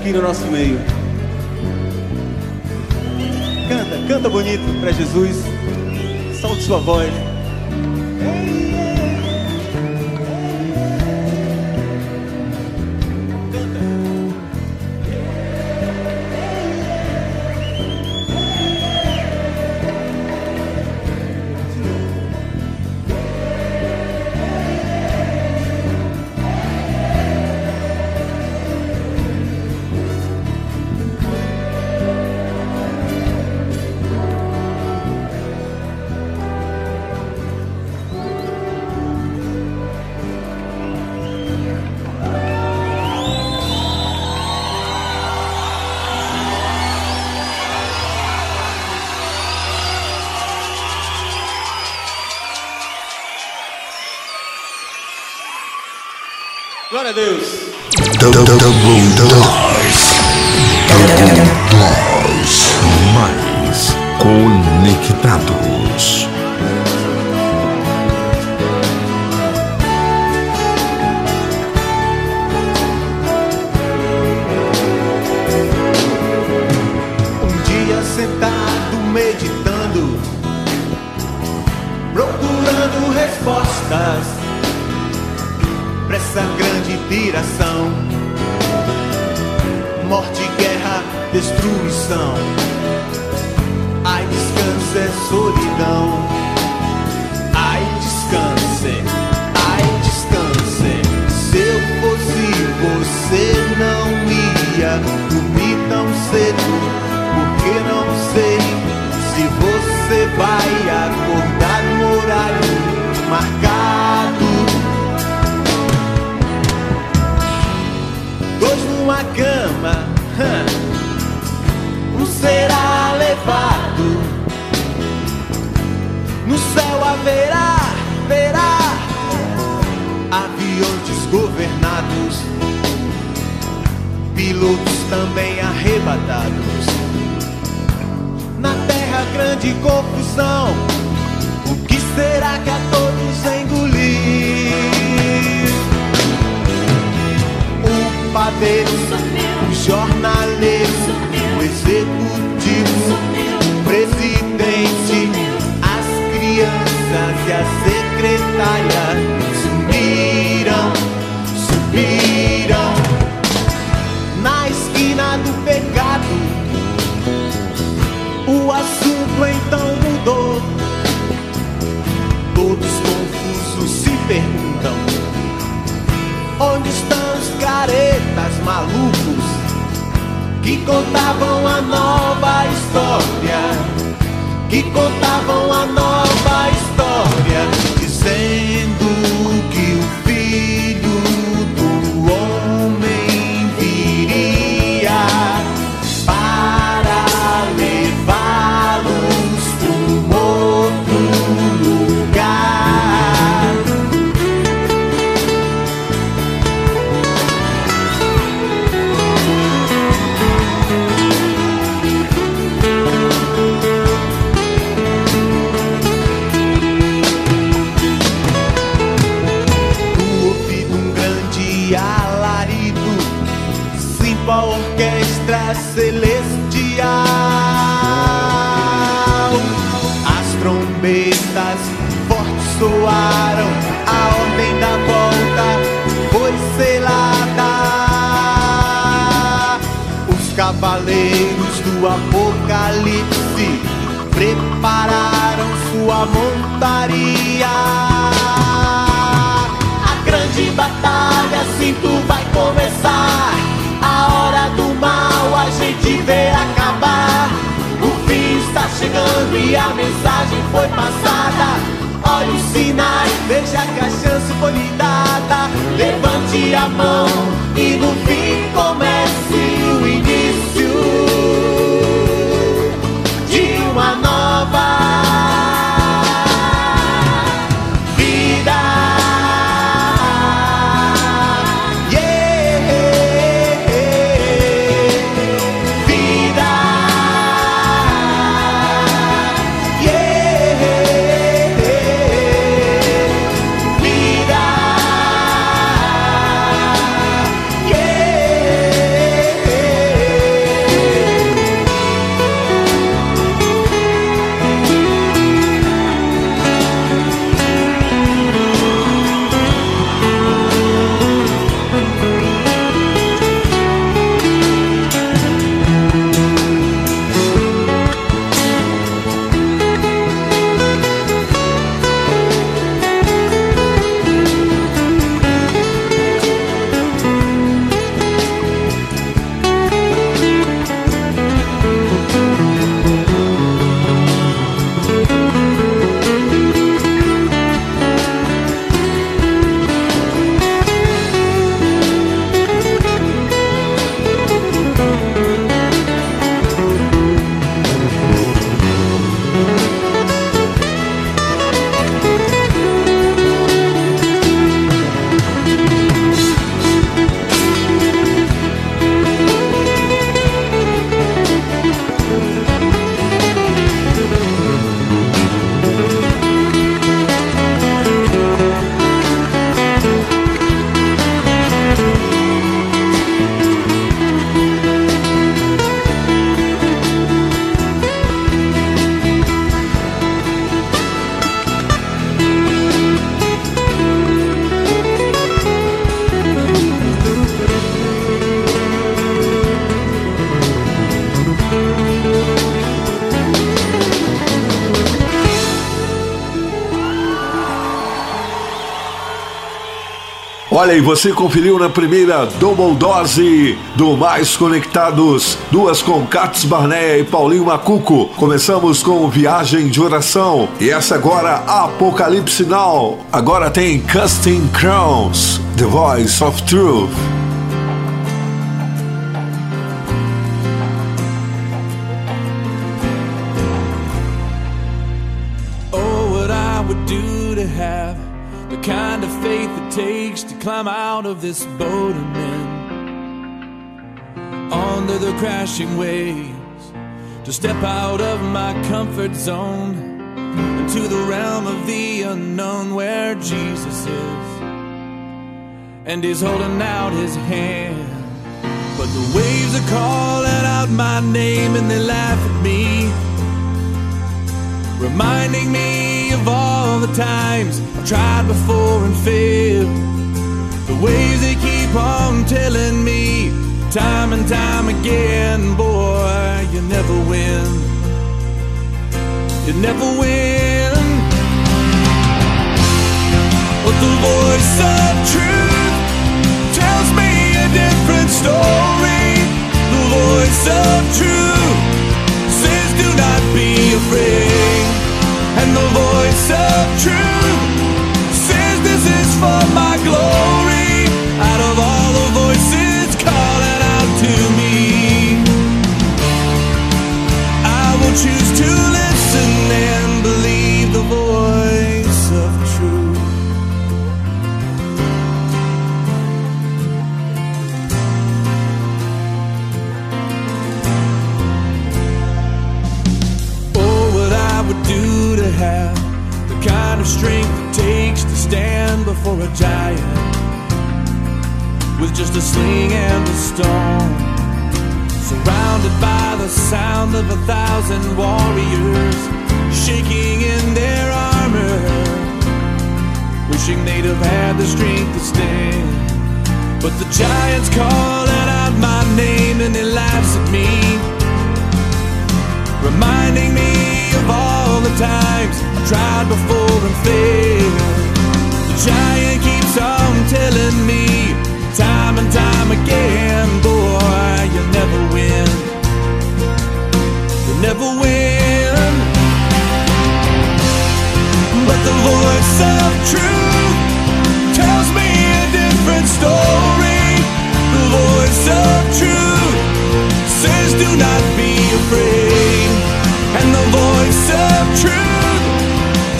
I: aqui no nosso
L: Glória a Deus.
A: Double Dose. Mais
I: conectado. batalha, assim tu vai começar. A hora do mal a gente vê acabar. O fim está chegando e a mensagem foi passada. Olha os sinais, veja que a chance foi lhe dada. Levante a mão e no fim comece
A: Olha aí, você conferiu na primeira double dose do Mais Conectados, duas com Cats Barneia e Paulinho Macuco. Começamos com Viagem de Oração e essa agora Apocalipse Now. Agora tem Casting Crowns, The Voice of Truth.
H: Out of this boat I'm in. Under the crashing waves, to step out of my comfort zone into the realm of the unknown where Jesus is. And he's holding out his hand. But the waves are calling out my name and they laugh at me reminding me of all the times I've tried before and failed. Ways they keep on telling me, time and time again, boy, you never win. You never win. But the voice of truth tells me a different story. The voice of truth says, do not be afraid. And the voice of truth thousand warriors shaking in their armor, wishing they'd have had the strength to stand. But the giant's calling out my name and he laughs at me reminding me of all the times I tried before and failed. The giant keeps on telling me, time and time again, never win. But the voice of truth tells me a different story. The voice of truth says, do not be afraid. And the voice of truth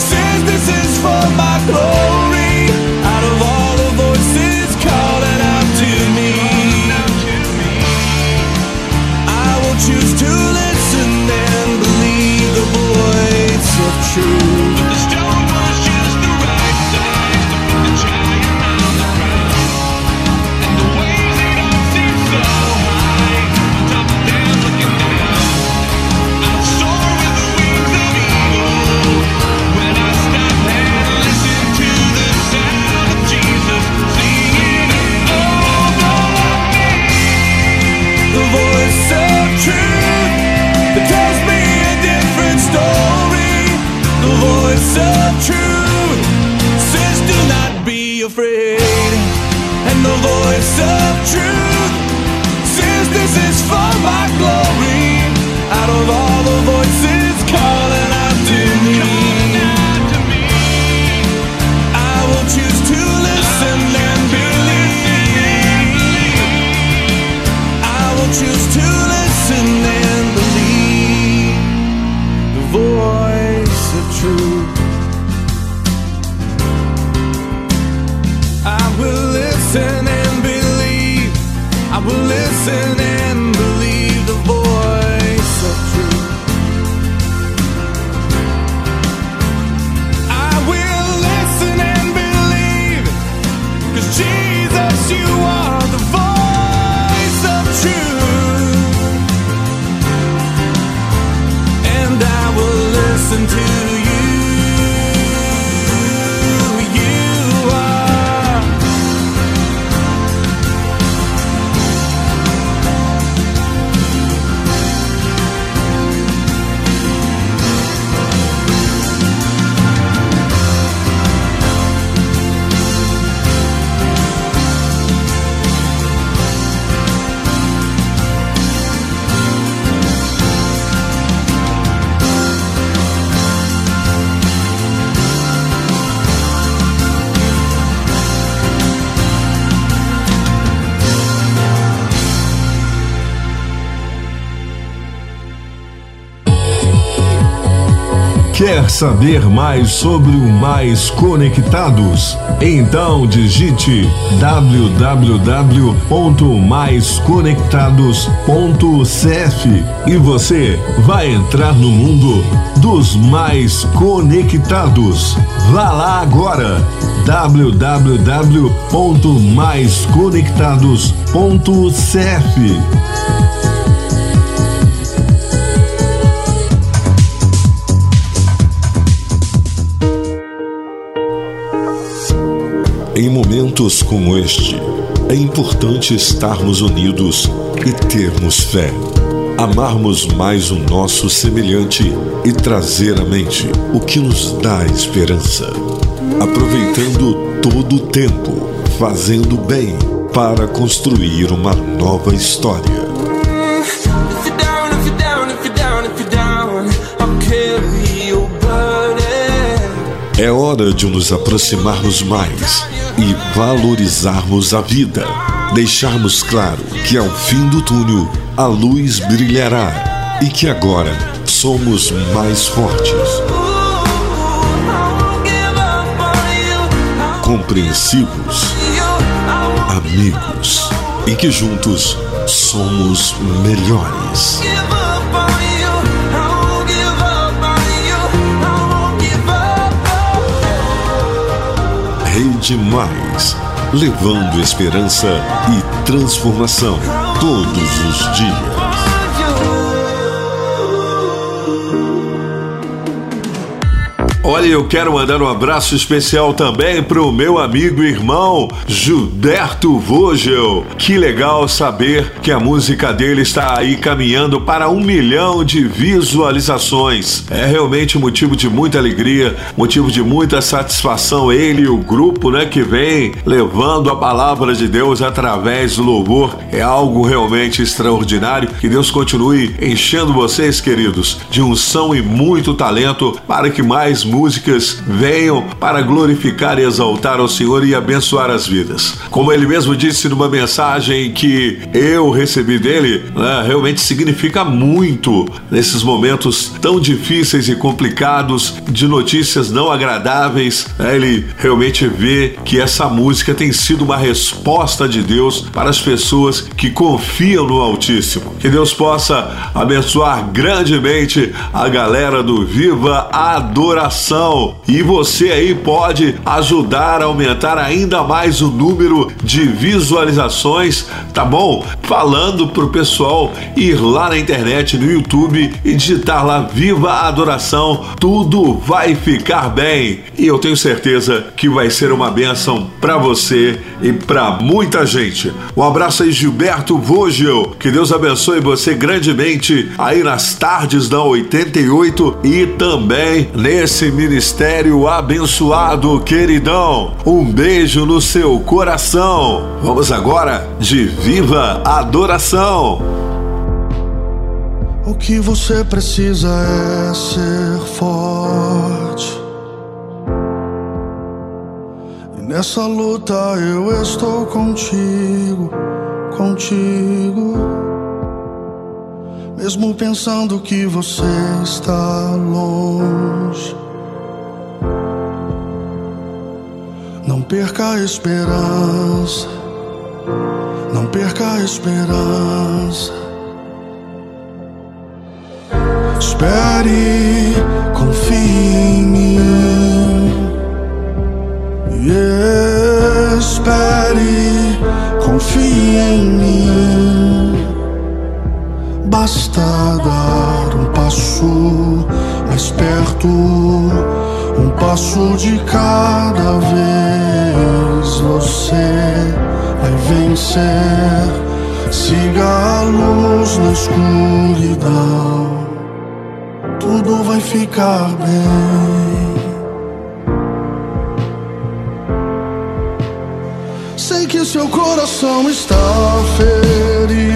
H: says, this is for my glory. Of truth. Voice of truth
A: Quer saber mais sobre o Mais Conectados? Então digite www.maisconectados.cf e você vai entrar no mundo dos mais conectados. Vá lá agora www.maisconectados.cf Em momentos como este, é importante estarmos unidos e termos fé. Amarmos mais o nosso semelhante e trazer à mente o que nos dá esperança. Aproveitando todo o tempo, fazendo bem para construir uma nova história. É hora de nos aproximarmos mais e valorizarmos a vida. Deixarmos claro que ao fim do túnel a luz brilhará e que agora somos mais fortes. Compreensivos, amigos e que juntos somos melhores. Rede Mais, levando esperança e transformação todos os dias. Olha, eu quero mandar um abraço especial também para o meu amigo e irmão Gilberto Vogel. Que legal saber que a música dele está aí caminhando para um milhão de visualizações. É realmente motivo de muita alegria, motivo de muita satisfação. Ele e o grupo, né, que vem levando a palavra de Deus através do louvor é algo realmente extraordinário. Que Deus continue enchendo vocês, queridos, de unção e muito talento para que mais músicas venham para glorificar e exaltar ao Senhor e abençoar as vidas. Como ele mesmo disse numa mensagem que eu recebi dele, né, realmente significa muito nesses momentos tão difíceis e complicados de notícias não agradáveis. Né, ele realmente vê que essa música tem sido uma resposta de Deus para as pessoas que confiam no Altíssimo. Que Deus possa abençoar grandemente a galera do Viva Adoração e você aí pode ajudar a aumentar ainda mais o número de visualizações, tá bom? Falando pro pessoal ir lá na internet, no YouTube e digitar lá Viva Adoração, tudo vai ficar bem. E eu tenho certeza que vai ser uma bênção para você e para muita gente. Um abraço aí, Gilberto Vogel. Que Deus abençoe você grandemente aí nas tardes da 88 e também nesse ministério abençoado, queridão. Um beijo no seu coração. Vamos agora de Viva Adoração.
M: O que você precisa é ser forte. E nessa luta eu estou contigo, contigo. Mesmo pensando que você está longe. Não perca a esperança, não perca a esperança. Espere, confie em mim. Espere, confie em mim. Basta dar um passo mais perto um passo de cada vez você vai vencer. Siga a luz na escuridão, tudo vai ficar bem. Sei que seu coração está ferido.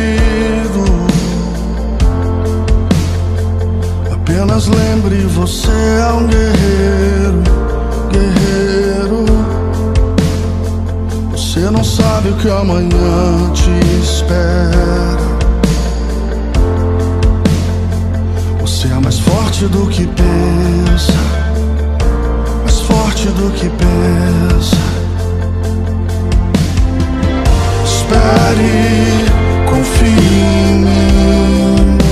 M: Apenas lembre, você é um guerreiro, guerreiro. Você não sabe o que amanhã te espera. Você é mais forte do que pensa, mais forte do que pensa. Espere, confie em mim.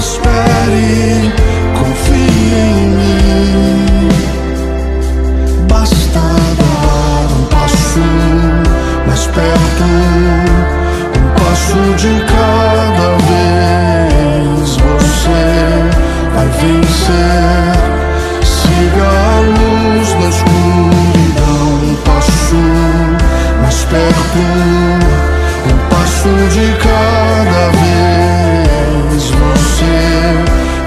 M: Yeah, espere, confie em mim. Basta dar um passo mais perto, um passo de cada vez. Você vai vencer. Siga a luz na escuridão, um passo mais perto, um passo de cada vez.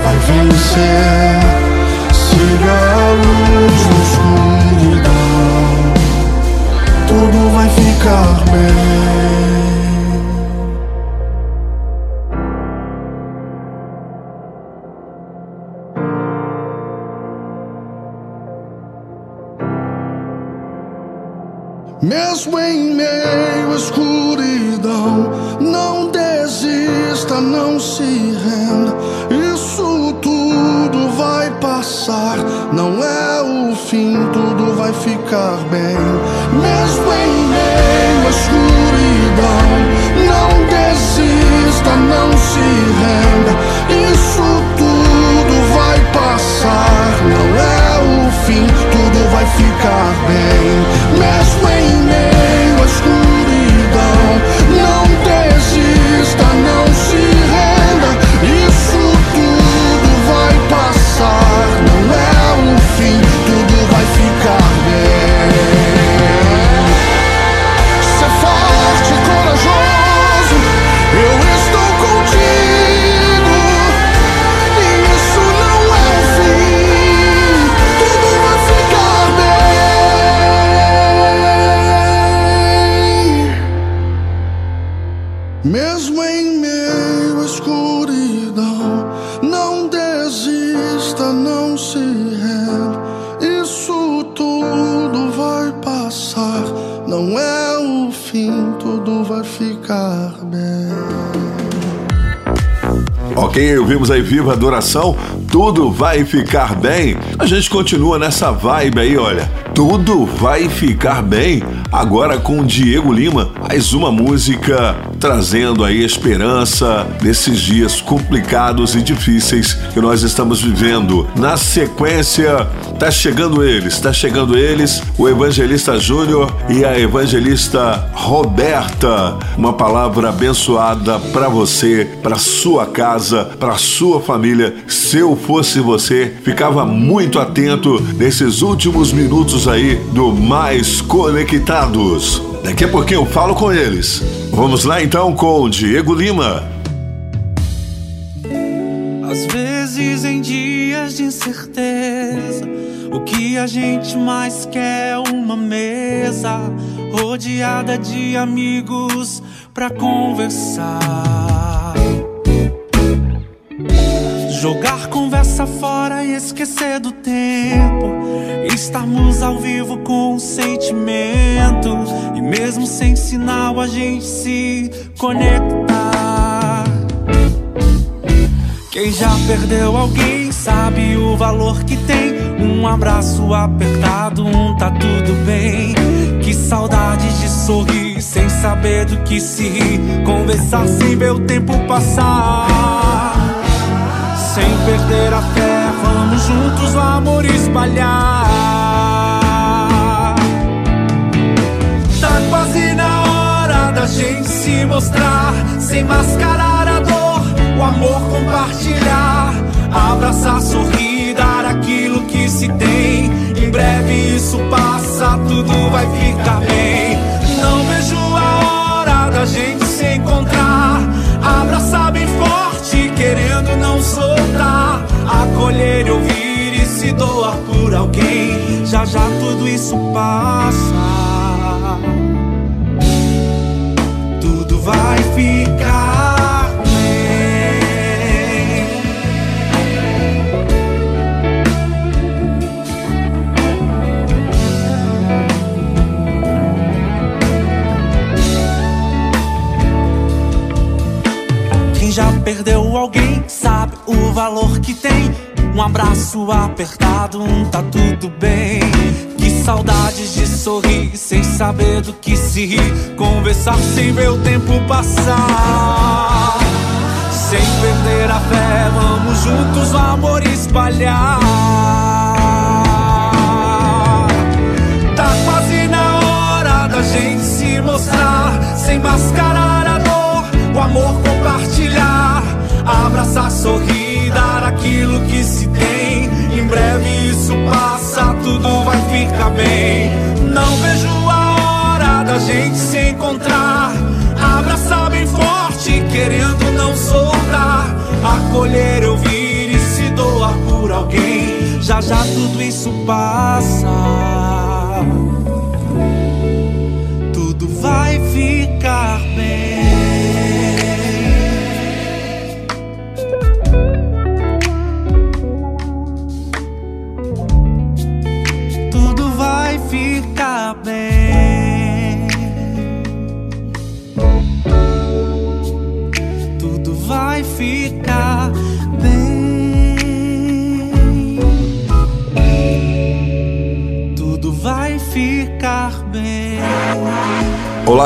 M: Vai vencer. Siga a luz na escuridão, tudo vai ficar bem. Mesmo em meio escuridão, não desista, não se renda. Passar, não é o fim, tudo vai ficar bem. Mesmo em meio à escuridão, não desista, não se renda. Isso tudo vai passar, não é o fim, tudo vai ficar bem. Mesmo em meio
A: ouvimos aí Viva Adoração, tudo vai ficar bem. A gente continua nessa vibe aí, olha. Tudo vai ficar bem. Agora com Diego Lima, mais uma música trazendo aí esperança nesses dias complicados e difíceis que nós estamos vivendo. Na sequência, tá chegando eles, tá chegando eles, o evangelista Júnior e a evangelista Roberta. Uma palavra abençoada para você, para sua casa, para sua família. Se eu fosse você, ficava muito atento nesses últimos minutos aí do Mais Conectados. Daqui a pouquinho eu falo com eles. Vamos lá então com Diego Lima.
H: Às vezes em dias de incerteza, o que a gente mais quer é uma mesa rodeada de amigos pra conversar. Jogar conversa fora e esquecer do tempo. Estarmos ao vivo com o sentimento. E mesmo sem sinal a gente se conectar. Quem já perdeu alguém sabe o valor que tem. Um abraço apertado, um tá tudo bem. Que saudade de sorrir sem saber do que se rir. Conversar sem ver o tempo passar. Sem perder a fé, vamos juntos o amor espalhar. Tá quase na hora da gente se mostrar, sem mascarar a dor, o amor compartilhar, abraçar, sorrir, dar aquilo que se tem. Em breve isso passa, tudo vai ficar bem. Não vejo a hora da gente se encontrar, acolher ouvir e se doar por alguém. Já já tudo isso passa. Tudo vai ficar bem. Quem já perdeu alguém, sabe o valor que tem. Um abraço apertado, um tá tudo bem. Que saudades de sorrir, sem saber do que se rir. Conversar sem ver o tempo passar. Sem perder a fé, vamos juntos o amor espalhar. Tá quase na hora da gente se mostrar, sem mascarar a dor, o amor compartilhar, abraçar, sorrir, aquilo que se tem. Em breve isso passa, tudo vai ficar bem. Não vejo a hora da gente se encontrar, abraçar bem forte, querendo não soltar, acolher, ouvir e se doar por alguém. Já já tudo isso passa.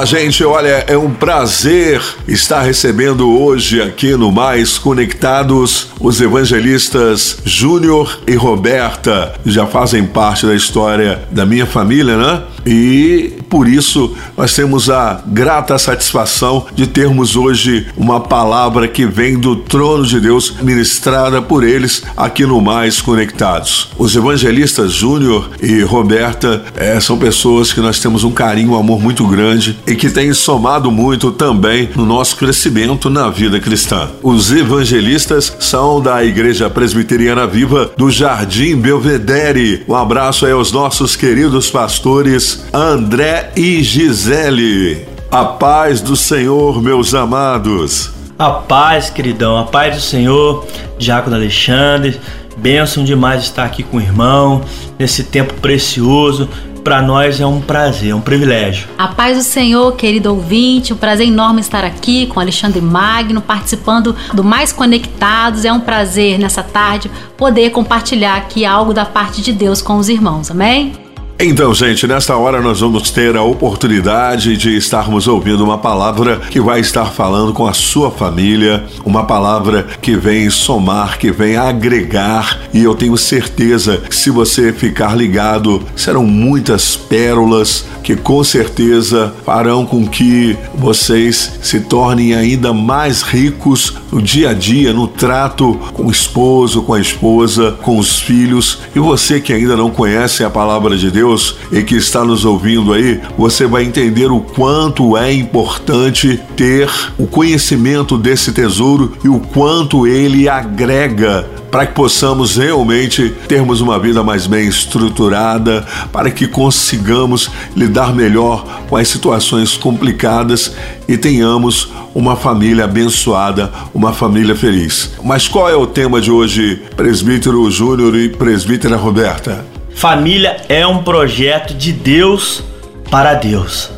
A: Gente. Olha, é um prazer estar recebendo hoje aqui no Mais Conectados os evangelistas Júnior e Roberta. Já fazem parte da história da minha família, né? E por isso nós temos a grata satisfação de termos hoje uma palavra que vem do trono de Deus ministrada por eles aqui no Mais Conectados. Os evangelistas Júnior e Roberta eh, são pessoas que nós temos um carinho, um amor muito grande e que têm somado muito também no nosso crescimento na vida cristã. Os evangelistas são da Igreja Presbiteriana Viva do Jardim Belvedere. Um abraço aí aos nossos queridos pastores André e Gisele. A paz do Senhor, meus amados.
N: A paz, queridão, a paz do Senhor, Diácono Alexandre. Bênção demais estar aqui com o irmão nesse tempo precioso. Para nós é um prazer, é um privilégio.
O: A paz do Senhor, querido ouvinte, um prazer enorme estar aqui com Alexandre Magno, participando do Mais Conectados. É um prazer nessa tarde poder compartilhar aqui algo da parte de Deus com os irmãos, amém?
A: Então, gente, nesta hora nós vamos ter a oportunidade de estarmos ouvindo uma palavra que vai estar falando com a sua família, uma palavra que vem somar, que vem agregar, e eu tenho certeza que se você ficar ligado, serão muitas pérolas que com certeza farão com que vocês se tornem ainda mais ricos no dia a dia, no trato com o esposo, com a esposa, com os filhos. E você que ainda não conhece a palavra de Deus, Deus e que está nos ouvindo aí, você vai entender o quanto é importante ter o conhecimento desse tesouro e o quanto ele agrega para que possamos realmente termos uma vida mais bem estruturada, para que consigamos lidar melhor com as situações complicadas e tenhamos uma família abençoada, uma família feliz. Mas qual é o tema de hoje, presbítero Júnior e presbítera Roberta?
N: Família é um projeto de Deus para Deus.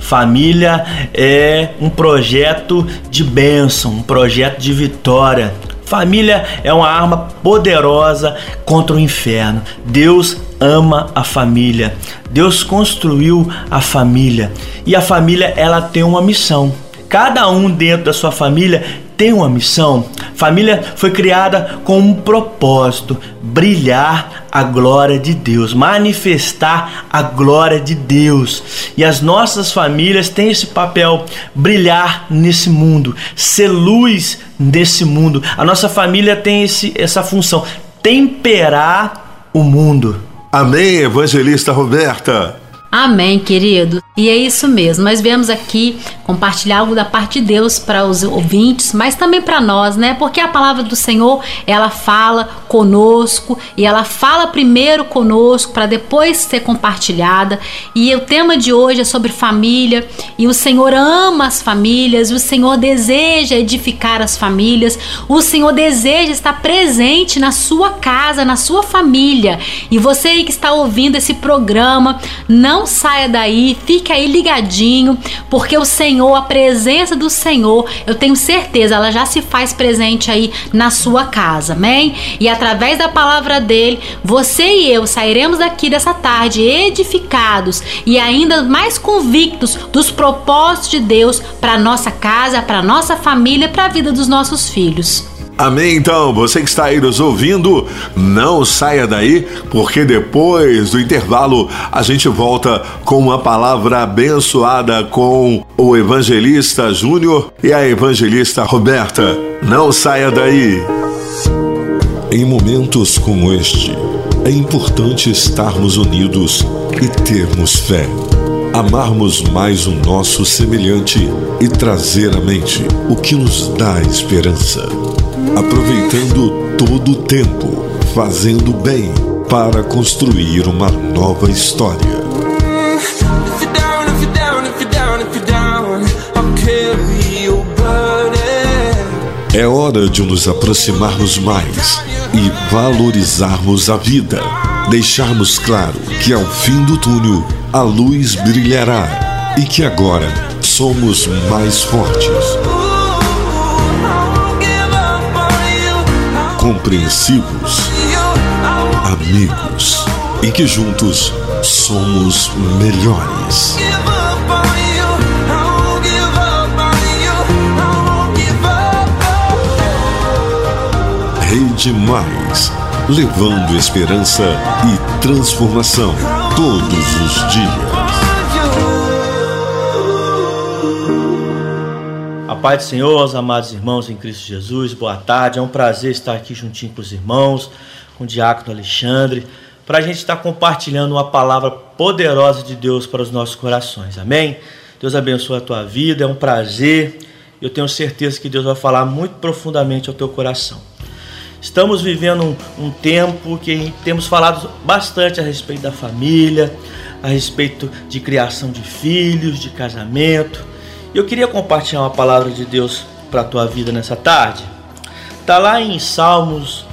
N: Família é um projeto de bênção, um projeto de vitória. Família é uma arma poderosa contra o inferno. Deus ama a família. Deus construiu a família e a família ela tem uma missão. Cada um dentro da sua família tem uma missão. Família foi criada com um propósito: brilhar a glória de Deus, manifestar a glória de Deus. E as nossas famílias têm esse papel: brilhar nesse mundo, ser luz nesse mundo. A nossa família tem esse, essa função: temperar o mundo.
A: Amém, evangelista Roberta.
O: Amém, querido. E é isso mesmo. Nós viemos aqui compartilhar algo da parte de Deus para os ouvintes, mas também para nós, né? Porque a palavra do Senhor, ela fala conosco e ela fala primeiro conosco para depois ser compartilhada. E o tema de hoje é sobre família, e o Senhor ama as famílias, o Senhor deseja edificar as famílias. O Senhor deseja estar presente na sua casa, na sua família. E você aí que está ouvindo esse programa, não saia daí, fique aí ligadinho, porque o Senhor a presença do Senhor, eu tenho certeza, ela já se faz presente aí na sua casa, amém? E através da palavra dele, você e eu sairemos daqui dessa tarde edificados e ainda mais convictos dos propósitos de Deus para nossa casa, para nossa família, para a vida dos nossos filhos.
A: Amém, então, você que está aí nos ouvindo, não saia daí, porque depois do intervalo a gente volta com uma palavra abençoada com o evangelista Júnior e a evangelista Roberta. Não saia daí. Em momentos como este, é importante estarmos unidos e termos fé. Amarmos mais o nosso semelhante e trazer à mente o que nos dá esperança aproveitando todo o tempo, fazendo bem para construir uma nova história. É hora de nos aproximarmos mais e valorizarmos a vida. Deixarmos claro que ao fim do túnel a luz brilhará e que agora somos mais fortes. Compreensivos, amigos e que juntos somos melhores. Rede Mais, levando esperança e transformação todos os dias.
N: Pai do Senhor, os amados irmãos em Cristo Jesus, boa tarde. É um prazer estar aqui juntinho com os irmãos, com o diácono Alexandre, para a gente estar compartilhando uma palavra poderosa de Deus para os nossos corações. Amém? Deus abençoe a tua vida, é um prazer. Eu tenho certeza que Deus vai falar muito profundamente ao teu coração. Estamos vivendo um, um tempo que temos falado bastante a respeito da família, a respeito de criação de filhos, de casamento eu queria compartilhar uma palavra de Deus para a tua vida nessa tarde. Está lá em Salmos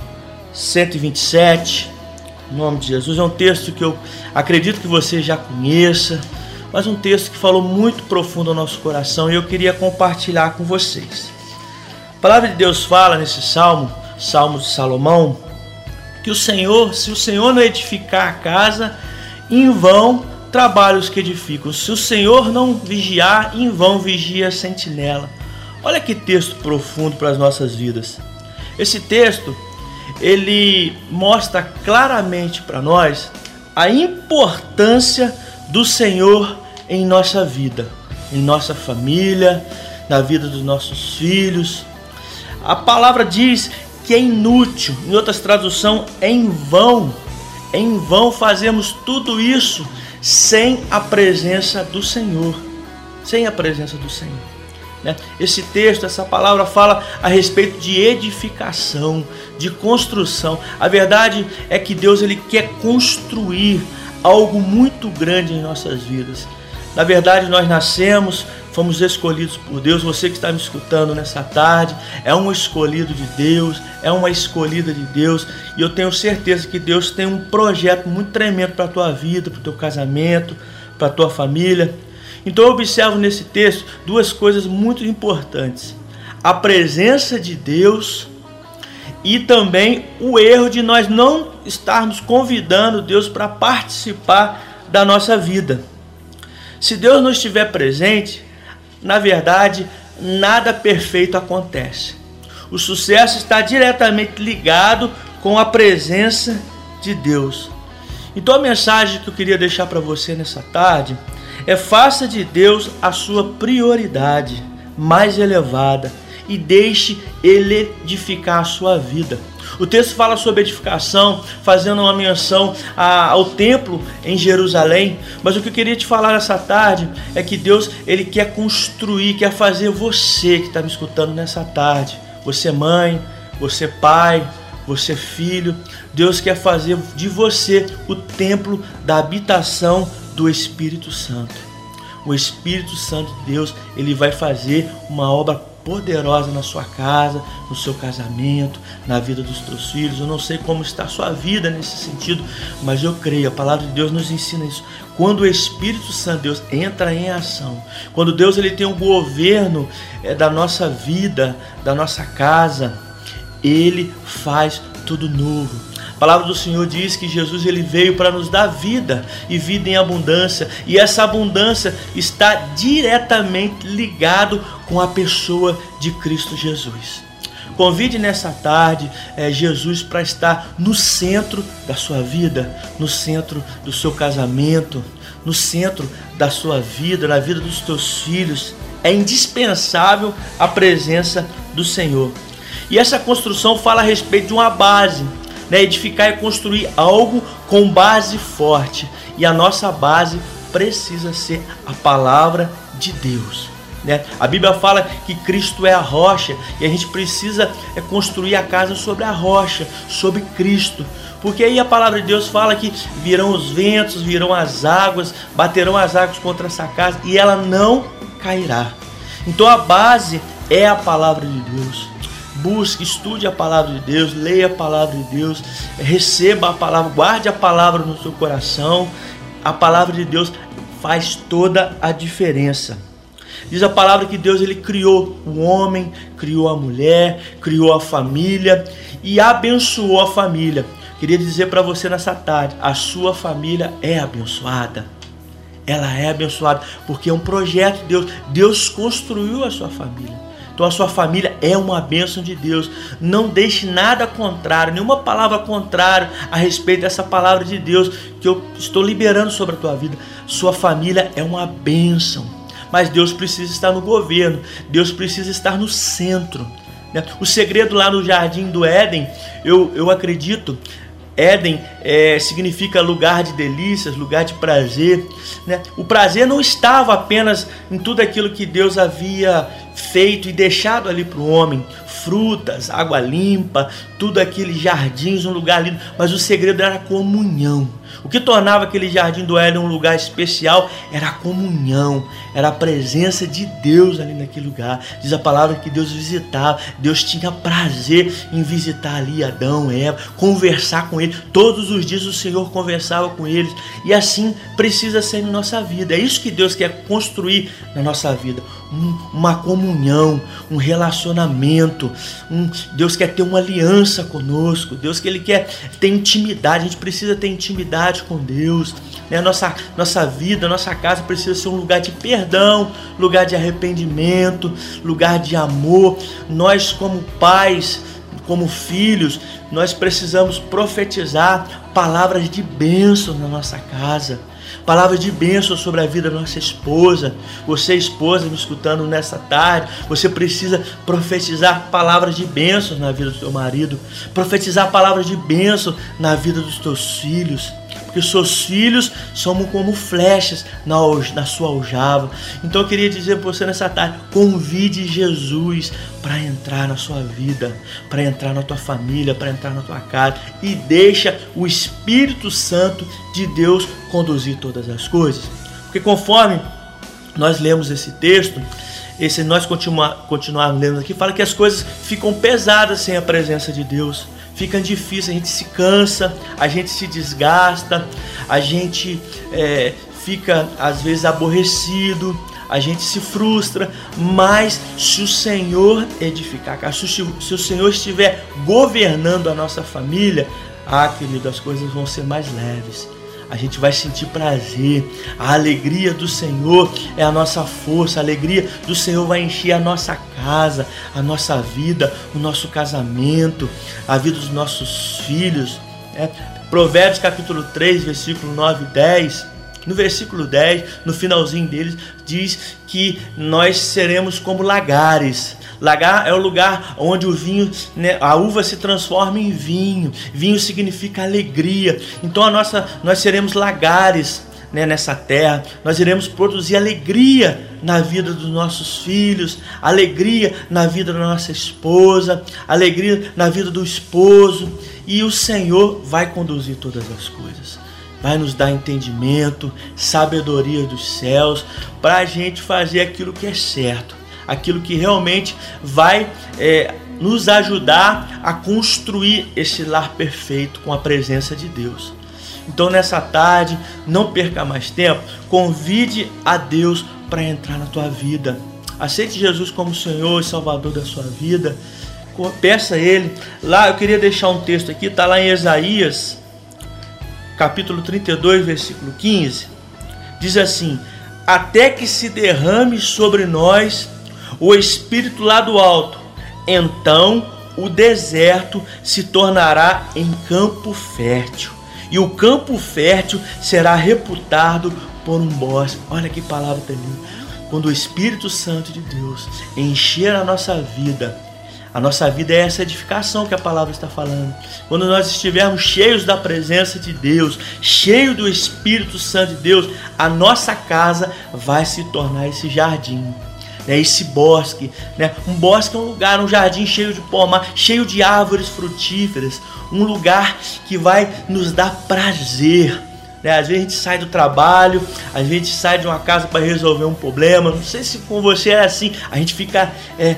N: 127, em nome de Jesus. É um texto que eu acredito que você já conheça, mas um texto que falou muito profundo ao nosso coração e eu queria compartilhar com vocês. A palavra de Deus fala nesse salmo, Salmo de Salomão, que o Senhor, se o Senhor não edificar a casa, em vão trabalhos que edificam. Se o Senhor não vigiar, em vão vigia a sentinela. Olha que texto profundo para as nossas vidas. Esse texto, ele mostra claramente para nós a importância do Senhor em nossa vida, em nossa família, na vida dos nossos filhos. A palavra diz que é inútil, em outras traduções, é em vão. Em vão fazemos tudo isso sem a presença do Senhor. Sem a presença do Senhor. Né? Esse texto, essa palavra fala a respeito de edificação, de construção. A verdade é que Deus ele quer construir algo muito grande em nossas vidas. Na verdade, nós nascemos, fomos escolhidos por Deus. Você que está me escutando nessa tarde é um escolhido de Deus, é uma escolhida de Deus. E eu tenho certeza que Deus tem um projeto muito tremendo para a tua vida, para o teu casamento, para a tua família. Então eu observo nesse texto duas coisas muito importantes: a presença de Deus e também o erro de nós não estarmos convidando Deus para participar da nossa vida. Se Deus não estiver presente, na verdade, nada perfeito acontece. O sucesso está diretamente ligado com a presença de Deus. Então a mensagem que eu queria deixar para você nessa tarde é faça de Deus a sua prioridade mais elevada e deixe ele edificar a sua vida. O texto fala sobre edificação, fazendo uma menção ao templo em Jerusalém. Mas o que eu queria te falar nessa tarde é que Deus ele quer construir, quer fazer você que está me escutando nessa tarde, você mãe, você pai, você filho, Deus quer fazer de você o templo da habitação do Espírito Santo. O Espírito Santo de Deus, ele vai fazer uma obra poderosa na sua casa, no seu casamento, na vida dos teus filhos. Eu não sei como está a sua vida nesse sentido, mas eu creio, a palavra de Deus nos ensina isso. Quando o Espírito Santo Deus entra em ação, quando Deus ele tem o governo é, da nossa vida, da nossa casa, ele faz tudo novo. A palavra do Senhor diz que Jesus ele veio para nos dar vida e vida em abundância, e essa abundância está diretamente ligado com a pessoa de Cristo Jesus. Convide nessa tarde é, Jesus para estar no centro da sua vida, no centro do seu casamento, no centro da sua vida, na vida dos teus filhos. É indispensável a presença do Senhor. E essa construção fala a respeito de uma base né? Edificar e construir algo com base forte. E a nossa base precisa ser a palavra de Deus. Né? A Bíblia fala que Cristo é a rocha e a gente precisa é, construir a casa sobre a rocha, sobre Cristo. Porque aí a palavra de Deus fala que virão os ventos, virão as águas, baterão as águas contra essa casa e ela não cairá. Então a base é a palavra de Deus busque, estude a palavra de Deus, leia a palavra de Deus, receba a palavra, guarde a palavra no seu coração. A palavra de Deus faz toda a diferença. Diz a palavra que Deus ele criou o homem, criou a mulher, criou a família e abençoou a família. Queria dizer para você nessa tarde, a sua família é abençoada. Ela é abençoada porque é um projeto de Deus. Deus construiu a sua família. Então a sua família é uma bênção de Deus. Não deixe nada contrário, nenhuma palavra contrária a respeito dessa palavra de Deus que eu estou liberando sobre a tua vida. Sua família é uma bênção. Mas Deus precisa estar no governo, Deus precisa estar no centro. Né? O segredo lá no jardim do Éden, eu, eu acredito, Éden é, significa lugar de delícias, lugar de prazer. Né? O prazer não estava apenas em tudo aquilo que Deus havia feito e deixado ali para o homem, frutas, água limpa, tudo aqueles jardins, um lugar lindo, mas o segredo era a comunhão. O que tornava aquele jardim do Éden um lugar especial era a comunhão, era a presença de Deus ali naquele lugar. Diz a palavra que Deus visitava, Deus tinha prazer em visitar ali Adão, Eva, conversar com ele. Todos os dias o Senhor conversava com eles e assim precisa ser em nossa vida. É isso que Deus quer construir na nossa vida um, uma comunhão, um relacionamento. Um, Deus quer ter uma aliança conosco. Deus que Ele quer ter intimidade. A gente precisa ter intimidade com Deus. Né? Nossa, nossa vida, nossa casa precisa ser um lugar de perdão, lugar de arrependimento, lugar de amor. Nós, como pais, como filhos, nós precisamos profetizar palavras de bênção na nossa casa palavra de bênção sobre a vida da nossa esposa. Você, esposa, me escutando nessa tarde, você precisa profetizar palavras de bênção na vida do seu marido, profetizar palavras de bênção na vida dos teus filhos porque seus filhos são como flechas na, na sua aljava. Então eu queria dizer para você nessa tarde: convide Jesus para entrar na sua vida, para entrar na tua família, para entrar na tua casa e deixa o Espírito Santo de Deus conduzir todas as coisas. Porque conforme nós lemos esse texto, esse nós continuar, continuarmos lendo aqui, fala que as coisas ficam pesadas sem a presença de Deus fica difícil, a gente se cansa, a gente se desgasta, a gente é, fica às vezes aborrecido, a gente se frustra, mas se o Senhor edificar, se o Senhor estiver governando a nossa família, ah, querido, as coisas vão ser mais leves a gente vai sentir prazer. A alegria do Senhor é a nossa força, a alegria do Senhor vai encher a nossa casa, a nossa vida, o nosso casamento, a vida dos nossos filhos. É. Provérbios capítulo 3, versículo 9 e 10. No versículo 10, no finalzinho deles, diz que nós seremos como lagares Lagar é o lugar onde o vinho, né, a uva se transforma em vinho. Vinho significa alegria. Então a nossa, nós seremos lagares né, nessa terra. Nós iremos produzir alegria na vida dos nossos filhos, alegria na vida da nossa esposa, alegria na vida do esposo. E o Senhor vai conduzir todas as coisas vai nos dar entendimento, sabedoria dos céus, para a gente fazer aquilo que é certo aquilo que realmente vai é, nos ajudar a construir esse lar perfeito com a presença de Deus. Então, nessa tarde, não perca mais tempo, convide a Deus para entrar na tua vida. Aceite Jesus como Senhor e Salvador da sua vida. Peça a Ele. Lá, eu queria deixar um texto aqui, está lá em Isaías, capítulo 32, versículo 15. Diz assim: Até que se derrame sobre nós o Espírito lá do alto, então o deserto se tornará em campo fértil, e o campo fértil será reputado por um bosque. Olha que palavra tremenda. Quando o Espírito Santo de Deus encher a nossa vida, a nossa vida é essa edificação que a palavra está falando. Quando nós estivermos cheios da presença de Deus, cheio do Espírito Santo de Deus, a nossa casa vai se tornar esse jardim né, esse bosque. Né? Um bosque é um lugar, um jardim cheio de pomar, cheio de árvores frutíferas, um lugar que vai nos dar prazer. Né? Às vezes a gente sai do trabalho, a gente sai de uma casa para resolver um problema. Não sei se com você é assim, a gente fica é,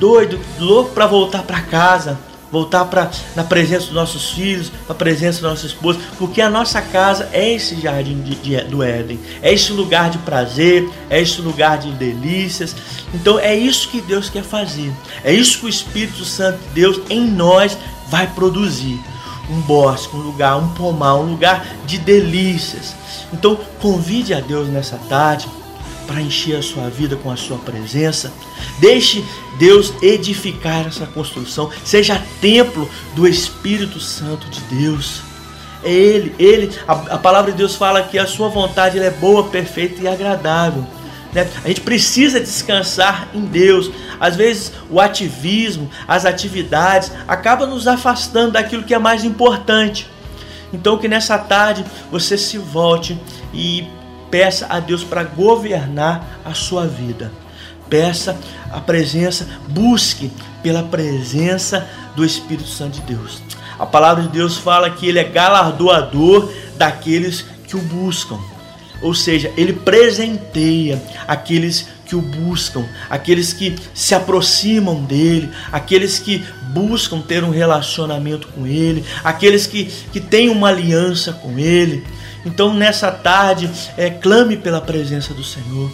N: doido, louco para voltar para casa voltar para na presença dos nossos filhos, na presença da nossa esposa, porque a nossa casa é esse jardim de, de, do Éden, é esse lugar de prazer, é esse lugar de delícias. Então é isso que Deus quer fazer, é isso que o Espírito Santo de Deus em nós vai produzir. Um bosque, um lugar, um pomar, um lugar de delícias. Então convide a Deus nessa tarde para encher a sua vida com a sua presença. Deixe Deus edificar essa construção. Seja templo do Espírito Santo de Deus. É Ele, Ele, a, a palavra de Deus fala que a sua vontade é boa, perfeita e agradável. Né? A gente precisa descansar em Deus. Às vezes o ativismo, as atividades acabam nos afastando daquilo que é mais importante. Então que nessa tarde você se volte e Peça a Deus para governar a sua vida. Peça a presença, busque pela presença do Espírito Santo de Deus. A palavra de Deus fala que ele é galardoador daqueles que o buscam. Ou seja, ele presenteia aqueles que o buscam, aqueles que se aproximam dele, aqueles que buscam ter um relacionamento com ele, aqueles que, que têm uma aliança com ele. Então, nessa tarde, é, clame pela presença do Senhor.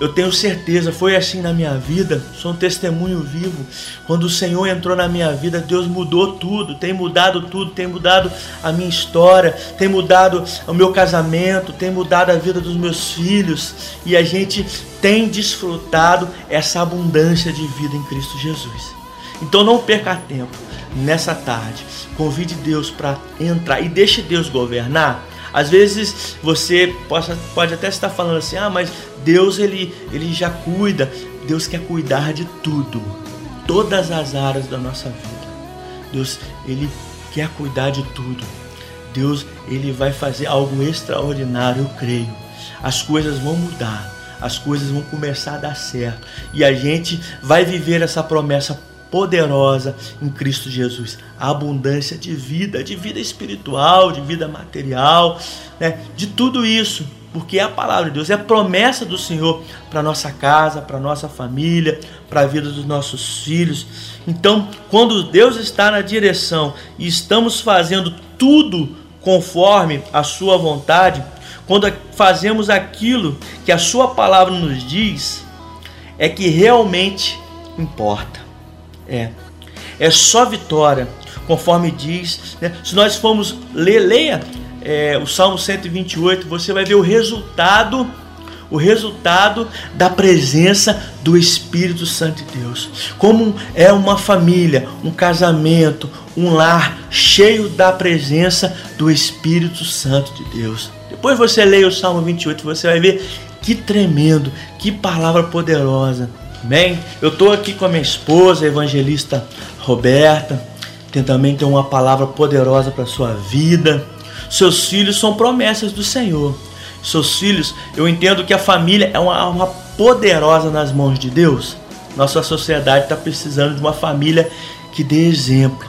N: Eu tenho certeza, foi assim na minha vida, sou um testemunho vivo. Quando o Senhor entrou na minha vida, Deus mudou tudo, tem mudado tudo, tem mudado a minha história, tem mudado o meu casamento, tem mudado a vida dos meus filhos e a gente tem desfrutado essa abundância de vida em Cristo Jesus. Então não perca tempo nessa tarde, convide Deus para entrar e deixe Deus governar às vezes você possa, pode até estar falando assim: ah, mas Deus ele, ele já cuida. Deus quer cuidar de tudo, todas as áreas da nossa vida. Deus ele quer cuidar de tudo. Deus ele vai fazer algo extraordinário, eu creio. As coisas vão mudar, as coisas vão começar a dar certo e a gente vai viver essa promessa poderosa em Cristo Jesus. A abundância de vida, de vida espiritual, de vida material, né? de tudo isso. Porque é a palavra de Deus, é a promessa do Senhor para nossa casa, para nossa família, para a vida dos nossos filhos. Então, quando Deus está na direção e estamos fazendo tudo conforme a sua vontade, quando fazemos aquilo que a sua palavra nos diz, é que realmente importa. É. É só vitória, conforme diz. Né? Se nós formos ler, leia é, o Salmo 128, você vai ver o resultado, o resultado da presença do Espírito Santo de Deus. Como é uma família, um casamento, um lar cheio da presença do Espírito Santo de Deus. Depois você leia o Salmo 28, você vai ver que tremendo, que palavra poderosa. Bem, eu estou aqui com a minha esposa, a evangelista Roberta. Tem também tem uma palavra poderosa para sua vida. Seus filhos são promessas do Senhor. Seus filhos, eu entendo que a família é uma arma poderosa nas mãos de Deus. Nossa sociedade está precisando de uma família que dê exemplo,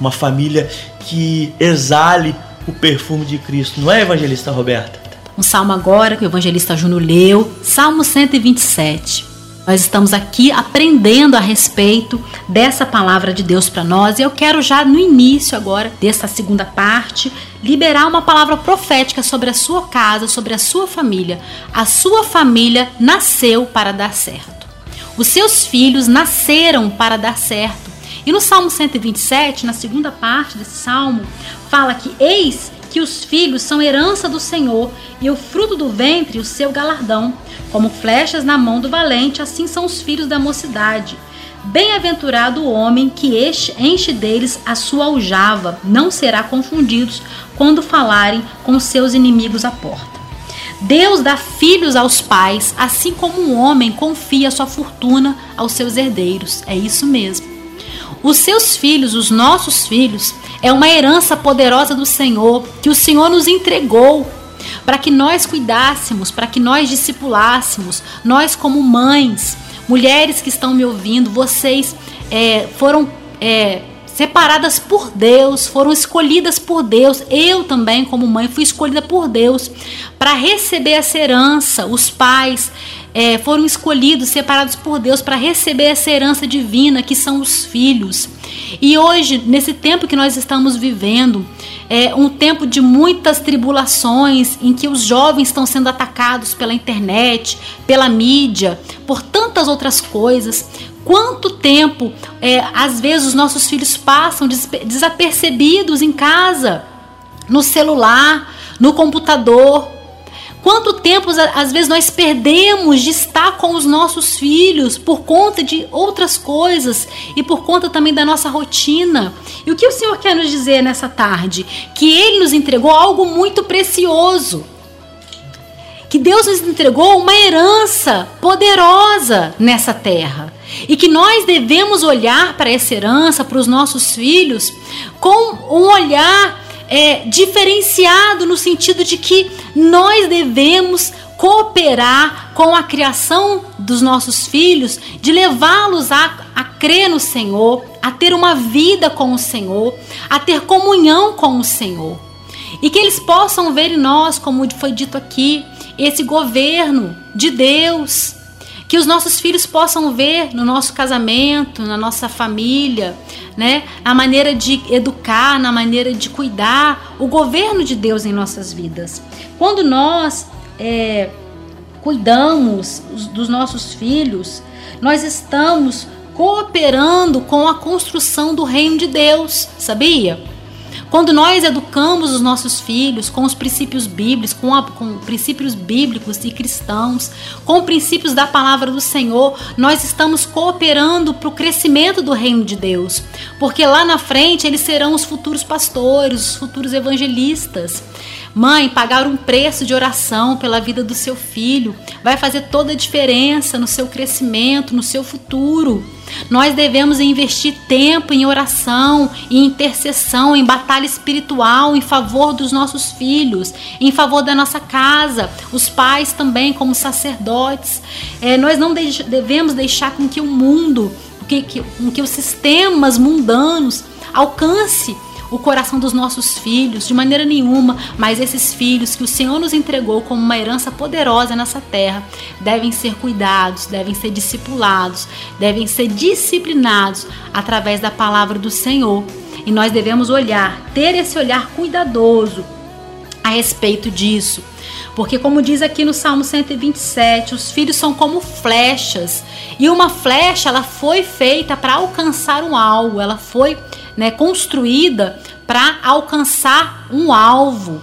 N: uma família que exale o perfume de Cristo. Não é, evangelista Roberta?
O: Um salmo agora que o evangelista Júnior leu, Salmo 127. Nós estamos aqui aprendendo a respeito dessa palavra de Deus para nós e eu quero já no início agora dessa segunda parte liberar uma palavra profética sobre a sua casa, sobre a sua família. A sua família nasceu para dar certo. Os seus filhos nasceram para dar certo. E no Salmo 127, na segunda parte desse salmo, fala que eis que os filhos são herança do Senhor e o fruto do ventre o seu galardão. Como flechas na mão do valente, assim são os filhos da mocidade. Bem-aventurado o homem que enche deles a sua aljava, não será confundidos quando falarem com seus inimigos à porta. Deus dá filhos aos pais, assim como um homem confia sua fortuna aos seus herdeiros. É isso mesmo. Os seus filhos, os nossos filhos, é uma herança poderosa do Senhor que o Senhor nos entregou para que nós cuidássemos, para que nós discipulássemos, nós como mães, mulheres que estão me ouvindo, vocês é, foram é, separadas por Deus, foram escolhidas por Deus. Eu também, como mãe, fui escolhida por Deus para receber essa herança. Os pais é, foram escolhidos, separados por Deus para receber essa herança divina que são os filhos. E hoje, nesse tempo que nós estamos vivendo, é um tempo de muitas tribulações, em que os jovens estão sendo atacados pela internet, pela mídia, por tantas outras coisas. Quanto tempo, é, às vezes, os nossos filhos passam desapercebidos em casa, no celular, no computador, Quanto tempo às vezes nós perdemos de estar com os nossos filhos por conta de outras coisas e por conta também da nossa rotina? E o que o Senhor quer nos dizer nessa tarde? Que Ele nos entregou algo muito precioso. Que Deus nos entregou uma herança poderosa nessa terra. E que nós devemos olhar para essa herança, para os nossos filhos, com um olhar é, diferenciado no sentido de que nós devemos cooperar com a criação dos nossos filhos, de levá-los a, a crer no Senhor, a ter uma vida com o Senhor, a ter comunhão com o Senhor. E que eles possam ver em nós, como foi dito aqui, esse governo de Deus, que os nossos filhos possam ver no nosso casamento, na nossa família, né? A maneira de educar, na maneira de cuidar, o governo de Deus em nossas vidas. Quando nós é, cuidamos dos nossos filhos, nós estamos cooperando com a construção do reino de Deus, sabia? Quando nós educamos os nossos filhos com os princípios bíblicos, com, a, com princípios bíblicos e cristãos, com princípios da palavra do Senhor, nós estamos cooperando para o crescimento do reino de Deus. Porque lá na frente eles serão os futuros pastores, os futuros evangelistas. Mãe, pagar um preço de oração pela vida do seu filho vai fazer toda a diferença no seu crescimento, no seu futuro. Nós devemos investir tempo em oração, em intercessão, em batalha espiritual em favor dos nossos filhos, em favor da nossa casa, os pais também, como sacerdotes. É, nós não devemos deixar com que o mundo, que, com que os sistemas mundanos alcance o coração dos nossos filhos, de maneira nenhuma, mas esses filhos que o Senhor nos entregou como uma herança poderosa nessa terra devem ser cuidados, devem ser discipulados, devem ser disciplinados através da palavra do Senhor. E nós devemos olhar, ter esse olhar cuidadoso a respeito disso. Porque, como diz aqui no Salmo 127, os filhos são como flechas. E uma flecha, ela foi feita para alcançar um alvo, ela foi né, construída para alcançar um alvo.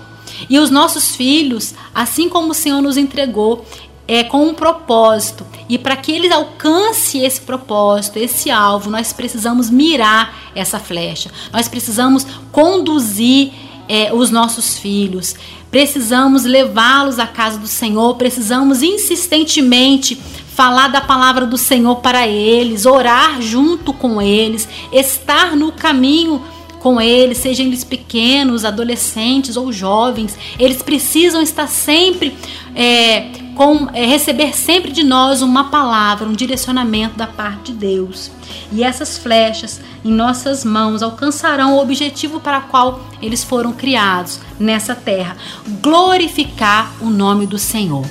O: E os nossos filhos, assim como o Senhor nos entregou, é com um propósito. E para que eles alcance esse propósito, esse alvo, nós precisamos mirar essa flecha. Nós precisamos conduzir é, os nossos filhos. Precisamos levá-los à casa do Senhor. Precisamos insistentemente falar da palavra do Senhor para eles, orar junto com eles, estar no caminho com eles, sejam eles pequenos, adolescentes ou jovens, eles precisam estar sempre é, com é, receber sempre de nós uma palavra, um direcionamento da parte de Deus. E essas flechas em nossas mãos alcançarão o objetivo para qual eles foram criados nessa terra: glorificar o nome do Senhor.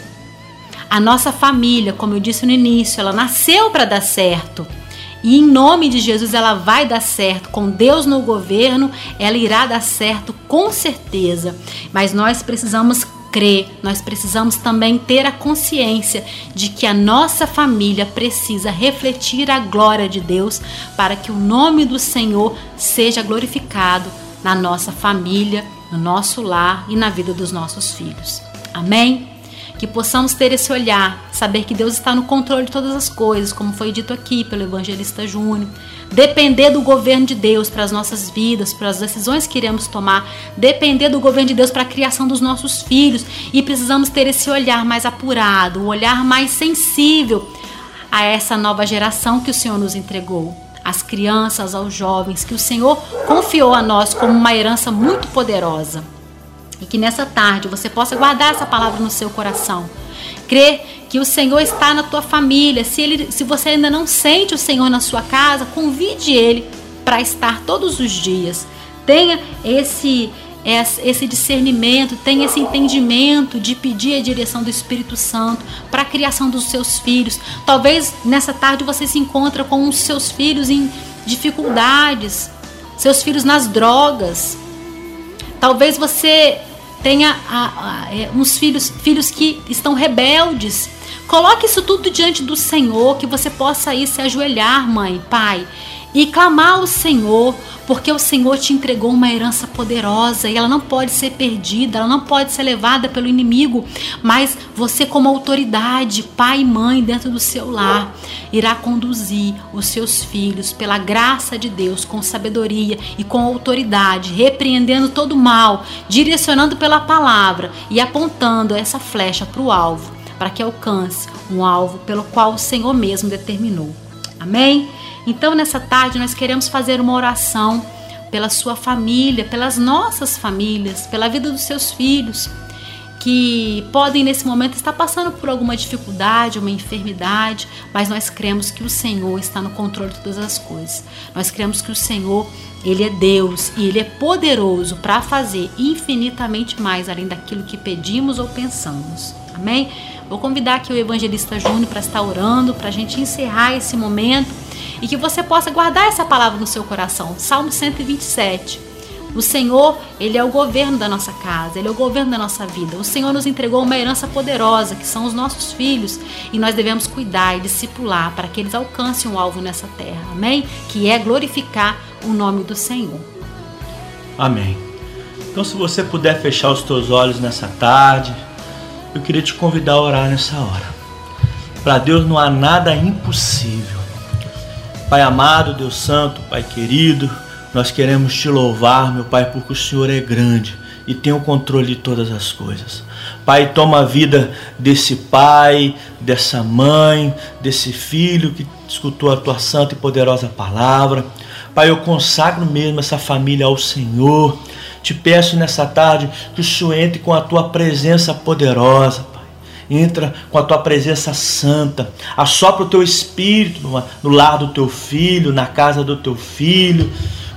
O: A nossa família, como eu disse no início, ela nasceu para dar certo. E em nome de Jesus ela vai dar certo. Com Deus no governo, ela irá dar certo com certeza. Mas nós precisamos crer, nós precisamos também ter a consciência de que a nossa família precisa refletir a glória de Deus para que o nome do Senhor seja glorificado na nossa família, no nosso lar e na vida dos nossos filhos. Amém? Que possamos ter esse olhar, saber que Deus está no controle de todas as coisas, como foi dito aqui pelo evangelista Júnior. Depender do governo de Deus para as nossas vidas, para as decisões que iremos tomar, depender do governo de Deus para a criação dos nossos filhos. E precisamos ter esse olhar mais apurado, o um olhar mais sensível a essa nova geração que o Senhor nos entregou, às crianças, aos jovens, que o Senhor confiou a nós como uma herança muito poderosa. E que nessa tarde você possa guardar essa palavra no seu coração. Crer que o Senhor está na tua família. Se, ele, se você ainda não sente o Senhor na sua casa, convide Ele para estar todos os dias. Tenha esse, esse discernimento, tenha esse entendimento de pedir a direção do Espírito Santo para a criação dos seus filhos. Talvez nessa tarde você se encontre com os seus filhos em dificuldades, seus filhos nas drogas. Talvez você tenha a, a, é, uns filhos, filhos que estão rebeldes. Coloque isso tudo diante do Senhor, que você possa ir se ajoelhar, mãe, pai, e clamar ao Senhor, porque o Senhor te entregou uma herança poderosa e ela não pode ser perdida, ela não pode ser levada pelo inimigo, mas você, como autoridade, pai e mãe dentro do seu lar, irá conduzir os seus filhos pela graça de Deus, com sabedoria e com autoridade, repreendendo todo o mal, direcionando pela palavra e apontando essa flecha para o alvo para que alcance um alvo pelo qual o Senhor mesmo determinou. Amém? Então, nessa tarde, nós queremos fazer uma oração pela sua família, pelas nossas famílias, pela vida dos seus filhos, que podem nesse momento estar passando por alguma dificuldade, uma enfermidade, mas nós cremos que o Senhor está no controle de todas as coisas. Nós cremos que o Senhor, ele é Deus e ele é poderoso para fazer infinitamente mais além daquilo que pedimos ou pensamos. Amém? Vou convidar aqui o evangelista Júnior para estar orando, para a gente encerrar esse momento e que você possa guardar essa palavra no seu coração. Salmo 127. O Senhor, Ele é o governo da nossa casa, Ele é o governo da nossa vida. O Senhor nos entregou uma herança poderosa, que são os nossos filhos, e nós devemos cuidar e discipular para que eles alcancem o alvo nessa terra. Amém? Que é glorificar o nome do Senhor.
N: Amém. Então, se você puder fechar os teus olhos nessa tarde, eu queria te convidar a orar nessa hora. Para Deus não há nada impossível. Pai amado, Deus Santo, Pai querido, nós queremos te louvar, meu Pai, porque o Senhor é grande e tem o controle de todas as coisas. Pai, toma a vida desse pai, dessa mãe, desse filho que escutou a tua santa e poderosa palavra. Pai, eu consagro mesmo essa família ao Senhor. Te peço nessa tarde que o Senhor entre com a tua presença poderosa. Entra com a tua presença santa. Assopra o teu espírito no, lar do teu filho, na casa do teu filho.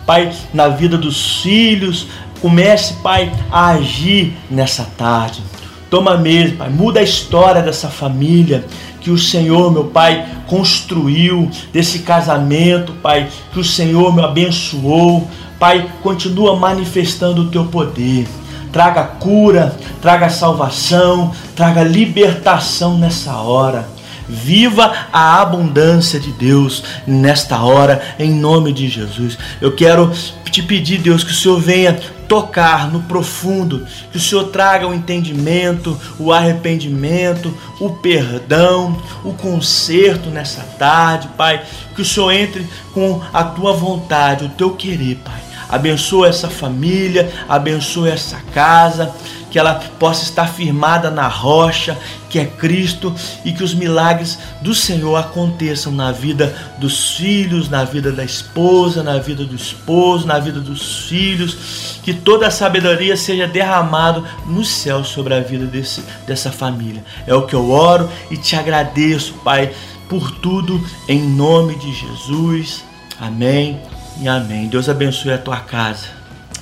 N: Pai, na vida dos filhos. Comece, Pai, a agir nessa tarde. Toma mesmo, Pai. Muda a história dessa família que o Senhor, meu Pai, construiu, desse casamento, Pai, que o Senhor me abençoou. Pai, continua manifestando o teu poder. Traga cura, traga salvação, traga libertação nessa hora. Viva a abundância de Deus nesta hora, em nome de Jesus. Eu quero te pedir, Deus, que o Senhor venha tocar no profundo, que o Senhor traga o entendimento, o arrependimento, o perdão, o conserto nessa tarde, Pai. Que o Senhor entre com a tua vontade, o teu querer, Pai abençoa essa família, abençoa essa casa, que ela possa estar firmada na rocha, que é Cristo, e que os milagres do Senhor aconteçam na vida dos filhos, na vida da esposa, na vida do esposo, na vida dos filhos, que toda a sabedoria seja derramado no céu sobre a vida desse, dessa família. É o que eu oro e te agradeço, Pai, por tudo, em nome de Jesus. Amém e amém. Deus abençoe a tua casa.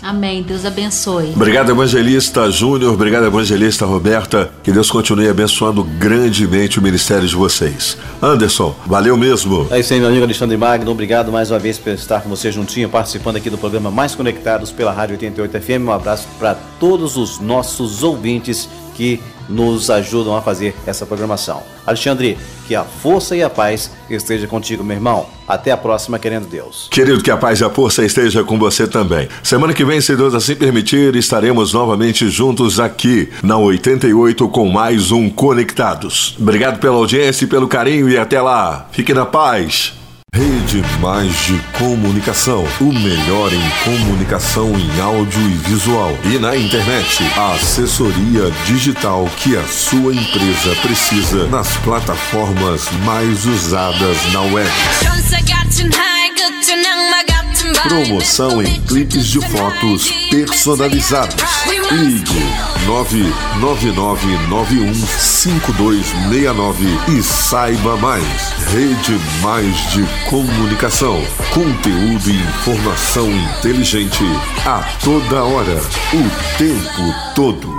O: Amém. Deus abençoe.
A: Obrigado, evangelista Júnior. Obrigado, evangelista Roberta. Que Deus continue abençoando grandemente o ministério de vocês. Anderson, valeu mesmo.
B: É isso aí, meu amigo Alexandre Magno. Obrigado mais uma vez por estar com você juntinho, participando aqui do programa Mais Conectados pela Rádio 88 FM. Um abraço para todos os nossos ouvintes que nos ajudam a fazer essa programação. Alexandre, que a força e a paz esteja contigo, meu irmão. Até a próxima, querendo Deus.
A: Querido, que a paz e a força esteja com você também. Semana que vem, se Deus assim permitir, estaremos novamente juntos aqui na 88 com mais um Conectados. Obrigado pela audiência e pelo carinho e até lá. Fique na paz. Rede Mais de Comunicação. O melhor em comunicação em áudio e visual. E na internet. A assessoria digital que a sua empresa precisa nas plataformas mais usadas na web. Promoção em clipes de fotos personalizados. Ligue 999915269 e saiba mais. Rede Mais de Comunicação. Conteúdo e informação inteligente a toda hora, o tempo todo.